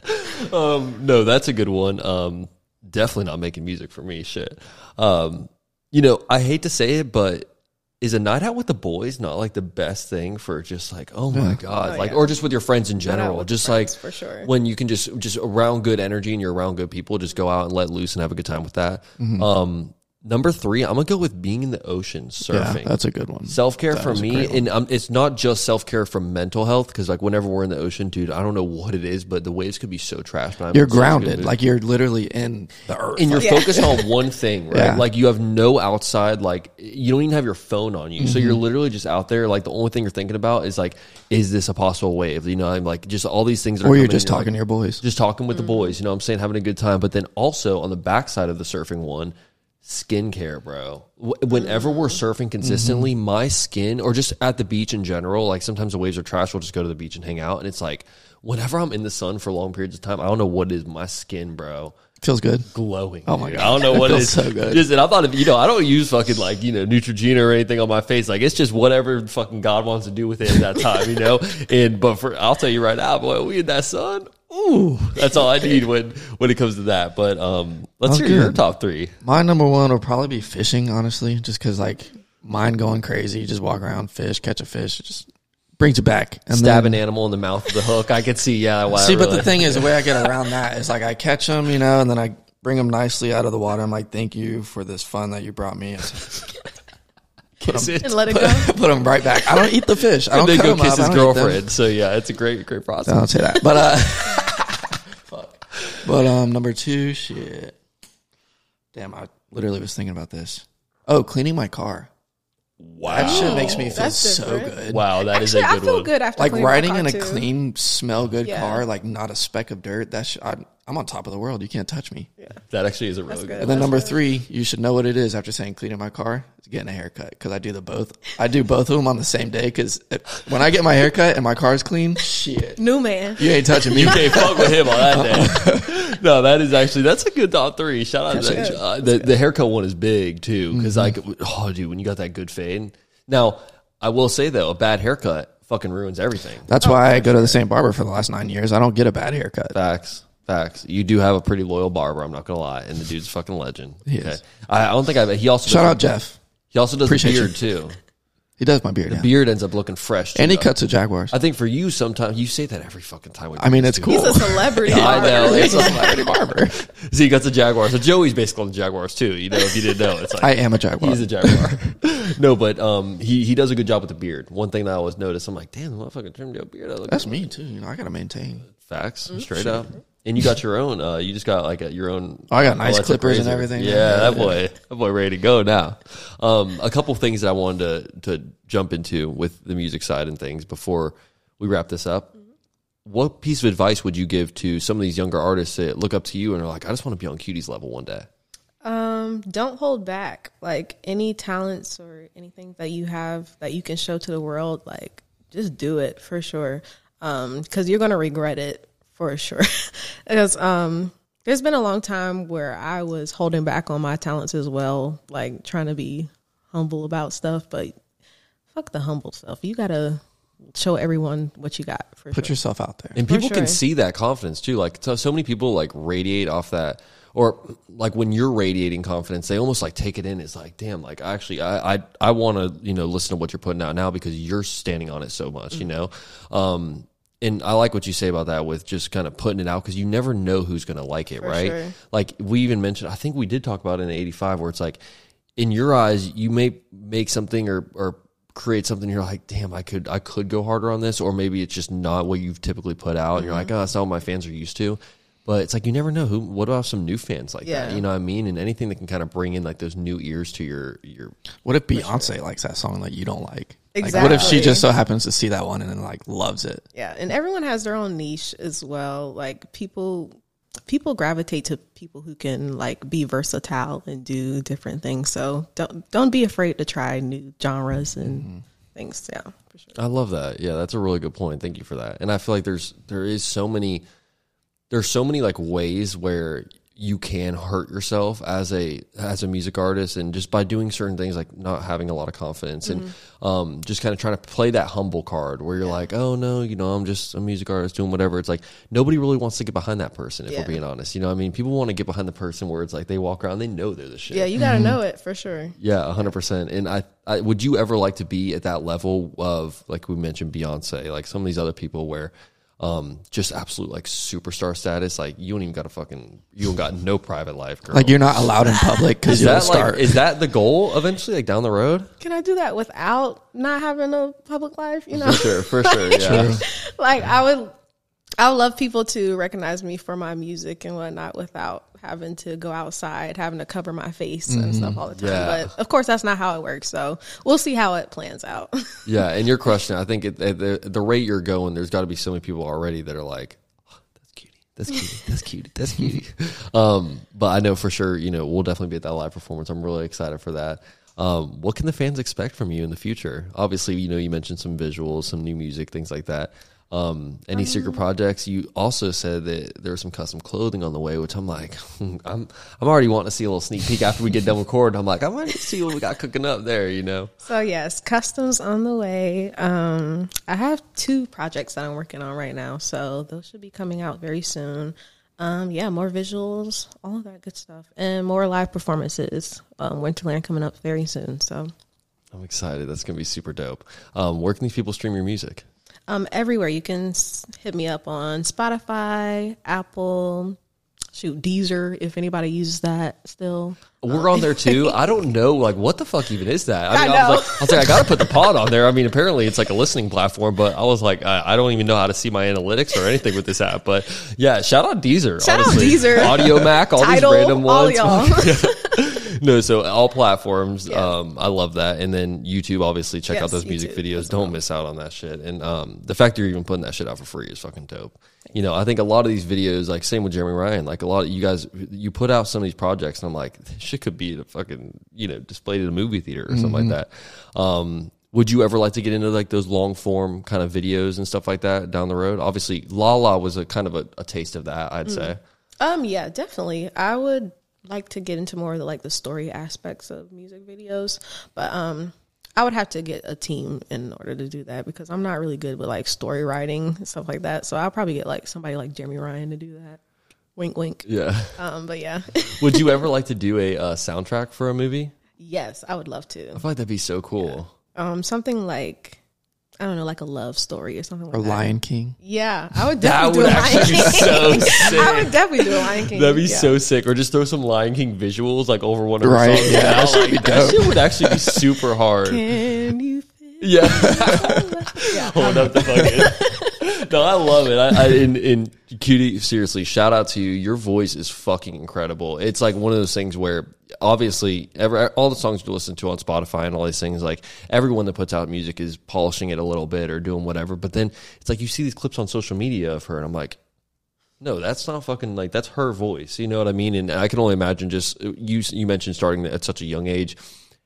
Um, no, that's a good one. Um, definitely not making music for me. Shit. Um, you know, I hate to say it, but is a night out with the boys not like the best thing for just like, oh my god, Oh, like, yeah. or just with your friends in general, just friends, like for sure. when you can just just around good energy and you're around good people, just go out and let loose and have a good time with that. Mm-hmm. Um, number three, I'm gonna go with being in the ocean surfing. Yeah, surfing. that's a good one. Self care for me, and um, it's not just self care for mental health because like whenever we're in the ocean, dude, I don't know what it is, but the waves could be so trashed. and I'm You're in such a good grounded, like you're literally in the earth. and you're Yeah. focused on one thing, right? Yeah. Like you have no outside, like you don't even have your phone on you, so you're Mm-hmm. literally just out there. Like the only thing you're thinking about is like, is this a possible wave? You know, I'm like just all these things. That or are you're coming just and you're talking to your boys. just talking with the boys. You know, what I'm saying having a good time. But then also on the backside of the surfing one, skincare, bro. Whenever we're mm-hmm. surfing consistently, mm-hmm. my skin, or just at the beach in general, like sometimes the waves are trash. We'll just go to the beach and hang out, and it's like whenever I'm in the sun for long periods of time, I don't know what it is. My skin, bro, Feels good. glowing. Oh my dude. God. I don't know what it Feels is. so good. Just, and I thought, if, you know, I don't use fucking like you know Neutrogena or anything on my face. Like it's just whatever fucking God wants to do with it at that time, you know. And but for I'll tell you right now, boy, we in that sun. Ooh, that's all I need when when it comes to that. But um, let's Oh, hear your top three. My number one will probably be fishing, honestly, just because like mine going crazy. Just walk around, fish, catch a fish, just brings you back. And Stab then- an animal in the mouth with the hook. I could see, yeah. Why I See, but the thing is, the way I get around that is like I catch them, you know, and then I bring them nicely out of the water. I'm like, thank you for this fun that you brought me. kiss it, and let it go. Put them right back. I don't eat the fish. I don't and then cut go 'em kiss up. His don't eat them. girlfriend. So yeah, it's a great, great process. I don't say that. But uh fuck. But um number two, shit. Damn, I literally was thinking about this. Oh, cleaning my car. Wow, That shit makes me feel That's so different. good. wow, that is Actually, a I good feel one. good after Like cleaning my riding car, in a too. clean, smell good Yeah. car, like not a speck of dirt. That sh- I, I'm on top of the world. You can't touch me. Yeah. That actually is a really That's good. good. And then That's number good. three, you should know what it is after saying cleaning my car. It's getting a haircut because I do the both. I do both of them on the same day because when I get my haircut and my car's clean, shit, New man. you ain't touching me. You can't fuck with him on that day. no, that is actually that's a good top three. Shout out to That's that. Uh, the the haircut one is big too because like oh dude, when you got that good fade. Now I will say though, a bad haircut fucking ruins everything. That's why I go to the same barber for the last nine years. I don't get a bad haircut. Facts. Facts. You do have a pretty loyal barber. I'm not gonna lie, and the dude's a fucking legend. He is. I, I don't think I. He also Shout does, out Jeff. He also does Appreciate the you. beard too. He does my beard. yeah. Beard ends up looking fresh. Too, and he though. cuts the Jaguars. I think for you, sometimes you say that every fucking time. we I mean, it's this, cool. He's a celebrity. I know. barber. He's a celebrity barber. dude. See, he cuts the Jaguars. So Joey's basically on the Jaguars too. You know, if you didn't know, it's like I am a Jaguar. He's a Jaguar. no, but um, he he does a good job with the beard. One thing that I always notice, I'm like, damn, the motherfucker trimmed your beard. I look That's me too. You know, I gotta maintain. facts straight up. And you got your own. Uh, you just got like a, your own. I got nice electric clippers and everything. Yeah, Yeah, that boy, that boy, ready to go now. Um, a couple things that I wanted to to jump into with the music side and things before we wrap this up. What piece of advice would you give to some of these younger artists that look up to you and are like, I just want to be on K.utie's level one day? Um, don't hold back. Like any talents or anything that you have that you can show to the world, like just do it for sure. Um, because you're gonna regret it for sure. because um, there's been a long time where I was holding back on my talents as well, like trying to be humble about stuff, but fuck the humble stuff. You gotta show everyone what you got for Put sure. yourself out there. And people sure. can see that confidence too. Like so, so many people like radiate off that, or like when you're radiating confidence, they almost like take it in. It's like, damn, like actually, I I, I want to you know listen to what you're putting out now because you're standing on it so much, you know. Um, and I like what you say about that with just kind of putting it out because you never know who's going to like it, right? sure. Like we even mentioned, I think we did talk about it in '85 where it's like, in your eyes, you may make something or or create something you're like damn i could i could go harder on this or maybe it's just not what you've typically put out and you're mm-hmm. like oh that's not what my fans are used to but it's like you never know who what about some new fans like that you know what i mean and anything that can kind of bring in like those new ears to your your What if Beyonce likes that song that you don't like? Like, what if she just so happens to see that one and then like loves it? Yeah, and everyone has their own niche as well. Like people people gravitate to people who can like be versatile and do different things. So don't don't be afraid to try new genres and mm-hmm. things. Yeah, for sure. I love that. Yeah, that's a really good point. Thank you for that. And I feel like there's there is so many there's so many like ways where you can hurt yourself as a as a music artist and just by doing certain things like not having a lot of confidence and um just kind of trying to play that humble card where you're like, "Oh no, you know, I'm just a music artist doing whatever." It's like nobody really wants to get behind that person if Yeah. we're being honest. You know, I mean, people want to get behind the person where it's like they walk around, they know they're the shit. Yeah, you got to know it for sure. Yeah, hundred percent. And I, I, would you ever like to be at that level of like we mentioned Beyonce, like some of these other people where, um, just absolute like superstar status. Like you don't even got a fucking, you don't got no private life, girl. Like you're not allowed in public because is you'll that start. like is that the goal eventually, like down the road? Can I do that without not having a public life? You know, For sure, for sure. Yeah, like I would, I would love people to recognize me for my music and whatnot without having to go outside, having to cover my face and stuff all the time. Yeah. But of course, that's not how it works. So we'll see how it plans out. yeah. And your question. I think at, at the the rate you're going, there's got to be so many people already that are like. "Oh, That's K.utie. That's K.utie. That's K.utie. That's K.utie. Um, but I know for sure, you know, we'll definitely be at that live performance. I'm really excited for that. Um, what can the fans expect from you in the future? Obviously, you know, you mentioned some visuals, some new music, things like that. Um, any secret projects? You also said that there was some custom clothing on the way, which I'm like, I'm, I'm already wanting to see a little sneak peek after we get done recording. I'm like, I might see what we got cooking up there, you know? So yes, customs on the way. Um, I have two projects that I'm working on right now, so those should be coming out very soon. Um, yeah, more visuals, all of that good stuff, and more live performances. Um, Winterland coming up very soon. So I'm excited. That's going to be super dope. Um, where can these people stream your music? Um, everywhere you can hit me up on Spotify, Apple, shoot Deezer if anybody uses that still. We're on there too. I don't know, like, what the fuck even is that? I mean, I I, was like, I was like, I got to put the pod on there. I mean, apparently it's like a listening platform, but I was like, I, I don't even know how to see my analytics or anything with this app. But yeah, shout out Deezer. Shout out. Deezer. Audiomack, all Tidal, these random all ones. y'all. no, so all platforms. Um, I love that. And then YouTube, obviously, check out Yes, those music YouTube videos. Don't miss out on that shit. And um, the fact you're even putting that shit out for free is fucking dope. You know, I think a lot of these videos, like same with Jeremy Ryan, like a lot of you guys, you put out some of these projects, and I'm like, this shit could be a fucking, you know, displayed at a movie theater or something like Mm-hmm. that. Um, would you ever like to get into like those long form kind of videos and stuff like that down the road? Obviously, La La was a kind of a, a taste of that, I'd say. Um, yeah, definitely. I would like to get into more of the like the story aspects of music videos, but um, I would have to get a team in order to do that because I'm not really good with like story writing and stuff like that. So I'll probably get like somebody like Jeremy Ryan to do that. Wink, wink. Yeah. Um, but yeah, would you ever like to do a uh, soundtrack for a movie? yes, I would love to. I feel like that'd be so cool. Um, something like I don't know, like a love story or something like or that. Lion King. Yeah, I would That definitely would do a Lion actually be King. so sick. I would definitely do a Lion King. That'd be yeah. so sick. Or just throw some Lion King visuals like over one of her Right, songs. yeah, now. that should Like, be that shit would actually be super hard. Can you feel Yeah. yeah. Hold up the fucking. No, I love it. I, I K.utie. Seriously, shout out to you. Your voice is fucking incredible. It's like one of those things where obviously all the songs you listen to on Spotify and all these things, like everyone that puts out music is polishing it a little bit or doing whatever. But then it's like you see these clips on social media of her, and I'm like. no, that's not fucking like that's her voice. You know what I mean? And I can only imagine just you. You mentioned starting at such a young age.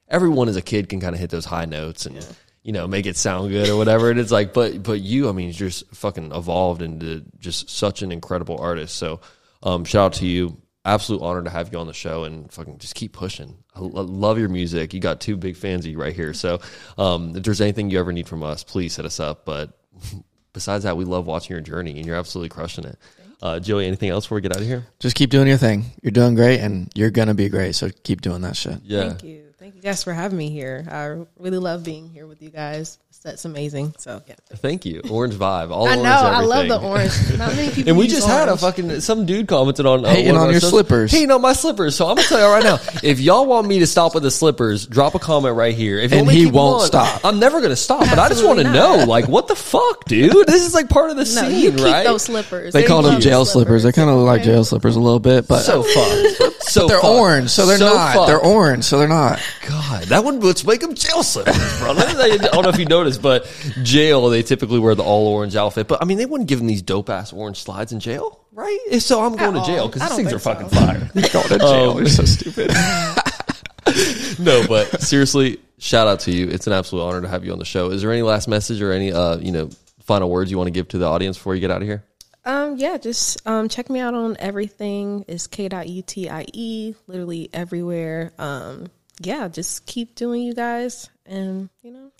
Everyone as a kid can kind of hit those high notes and you know make it sound good or whatever. And it's like, but but you, I mean, you're just fucking evolved into just such an incredible artist. So um, shout out to you. Absolute honor to have you on the show and fucking just keep pushing. I lo- love your music. You got two big fans of you right here. So um, if there's anything you ever need from us, please hit us up. But besides that, we love watching your journey and you're absolutely crushing it. Uh, Joey, anything else before we get out of here? Just keep doing your thing. You're doing great, and you're gonna be great. So keep doing that shit. Yeah. Thank you. Thank you guys for having me here. I really love being here with you guys. That's amazing. So yeah. Thank you. Orange vibe. All I orange know. I love the orange. Not many people. And we use just had a fucking some dude commented on uh, Hating one of on your shows. slippers. Hating on my slippers. So I'm gonna tell you right now, if y'all want me to stop with the slippers, drop a comment right here. If And want me to he won't on, stop. I'm never gonna stop. But I just want to know, like, what the fuck, dude? This is like part of the No, scene, you keep right? those slippers. They You call them jail those slippers. They kind of look like okay? jail slippers a little bit, but so fucked. So they're fucked. orange, so they're So not. fucked. They're orange, so they're not. God, that one let's make them jail slippers, bro. I don't know if you noticed, but jail they typically wear the all orange outfit. But I mean, they wouldn't give them these dope ass orange slides in jail, right? If so, I'm going to jail because these things are think fucking so. fire. Going to jail. you're so stupid. no, but seriously, shout out to you. It's an absolute honor to have you on the show. Is there any last message or any uh, you know, final words you want to give to the audience before you get out of here? Um, yeah, just um, check me out on everything. It's k.utie, literally everywhere. Um, yeah, just keep doing you guys, and you know,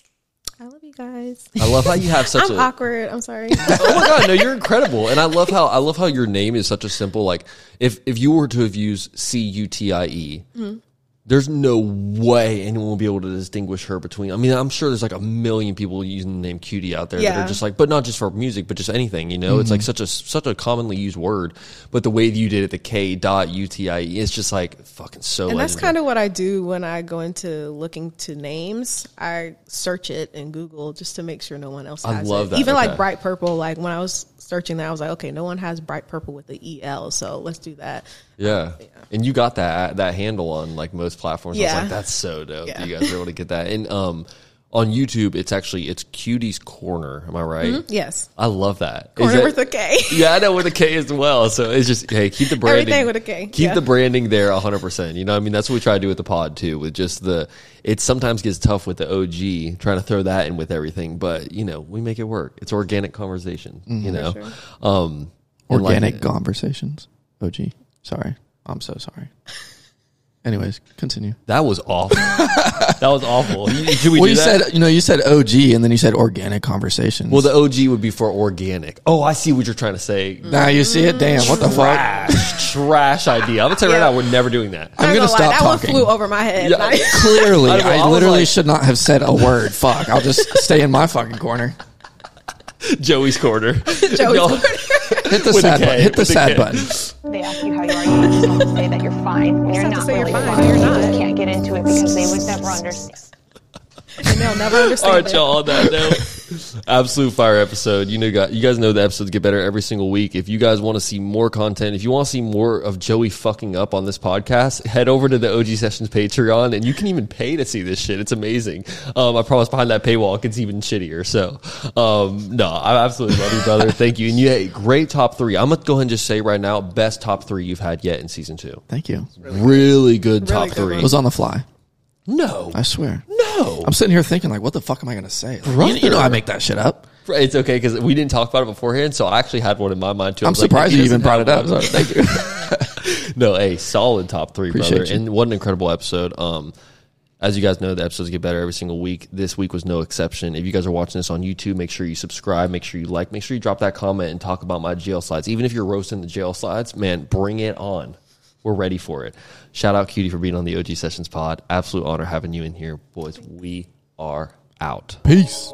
I love you guys. I love how you have such I'm a awkward. I'm sorry. Oh my god, no, you're incredible. And I love how I love how your name is such a simple like if if you were to have used C U T I E, mm-hmm. There's no way anyone will be able to distinguish her between I mean, I'm sure there's like a million people using the name Cutie out there that are just like but not just for music, but just anything, you know? It's like mm-hmm. such a such a commonly used word. But the way that you did it, the K dot U T I E, it's just like fucking so and that's kind of what I do when I go into looking to names. I search it in Google just to make sure no one else I has love it. that. Even Okay. like Bright Purpel. Like when I was searching that, I was like, okay, no one has Bright Purpel with the EL, so let's do that. Yeah. And you got that that handle on like most platforms. I was Yeah. like, that's so dope. Yeah. You guys were able to get that. And um on YouTube it's actually it's K.utie's Korner. Am I right? Yes, I love that. Is corner that- with a K. yeah, I know with a K as well. So it's just hey, keep the branding. Everything with a K, Keep yeah. the branding there 100. percent You know, what I mean, that's what we try to do with the pod too. With just the, it sometimes gets tough with the OG trying to throw that in with everything, but you know, we make it work. It's organic conversation. You know, sure. um, and like- Organic conversations. OG. Sorry. I'm so sorry. Anyways, continue. that was awful. that was awful. You- Should we Well, do you that? said you know you said OG and then you said organic conversations. Well, the OG would be for organic. Oh, I see what you're trying to say. now you see it. Damn, what the fuck? Trash, trash idea. I'm gonna tell you right now, we're never doing that. I'm Not gonna lie, stop that talking. one flew over my head. Yeah. Like- Clearly, I know, I I, was literally like- should not have said a word. Fuck, I'll just stay in my fucking corner. Joey's corner. Joey's corner. Hit the With sad K, button. Hit the with sad K. button. they ask you how you are, you just have to say that you're fine when you're not say you're really fine fine. you're not. You can't get into it because they would never understand. And they'll never understand. All right, it. y'all. On that note, absolute fire episode. You know, got you guys know the episodes get better every single week. If you guys want to see more content, if you want to see more of Joey fucking up on this podcast, head over to the OG Sessions Patreon, and you can even pay to see this shit. It's amazing. Um, I promise behind that paywall, it gets even shittier. So, um, no, I absolutely love you, brother. Thank you, and you had great top three. I'm gonna go ahead and just say right now, best top three you've had yet in season two. Thank you. Really good top good three. It was on the fly. No, I swear. no. I'm sitting here thinking like, what the fuck am I gonna say? Like, you, you know, I make that shit up. It's okay because we didn't talk about it beforehand, so I actually had one in my mind too. I'm was like, surprised you even brought it up. one. So thank you. No, a solid top three, Appreciate brother. you. And what an incredible episode. Um, as you guys know, the episodes get better every single week. This week was no exception. If you guys are watching this on YouTube, make sure you subscribe, make sure you like, make sure you drop that comment and talk about my jail slides. Even if you're roasting the jail slides, man, bring it on. We're ready for it. Shout out K.utie for being on the OG Sessions pod. Absolute honor having you in here, boys. We are out. Peace.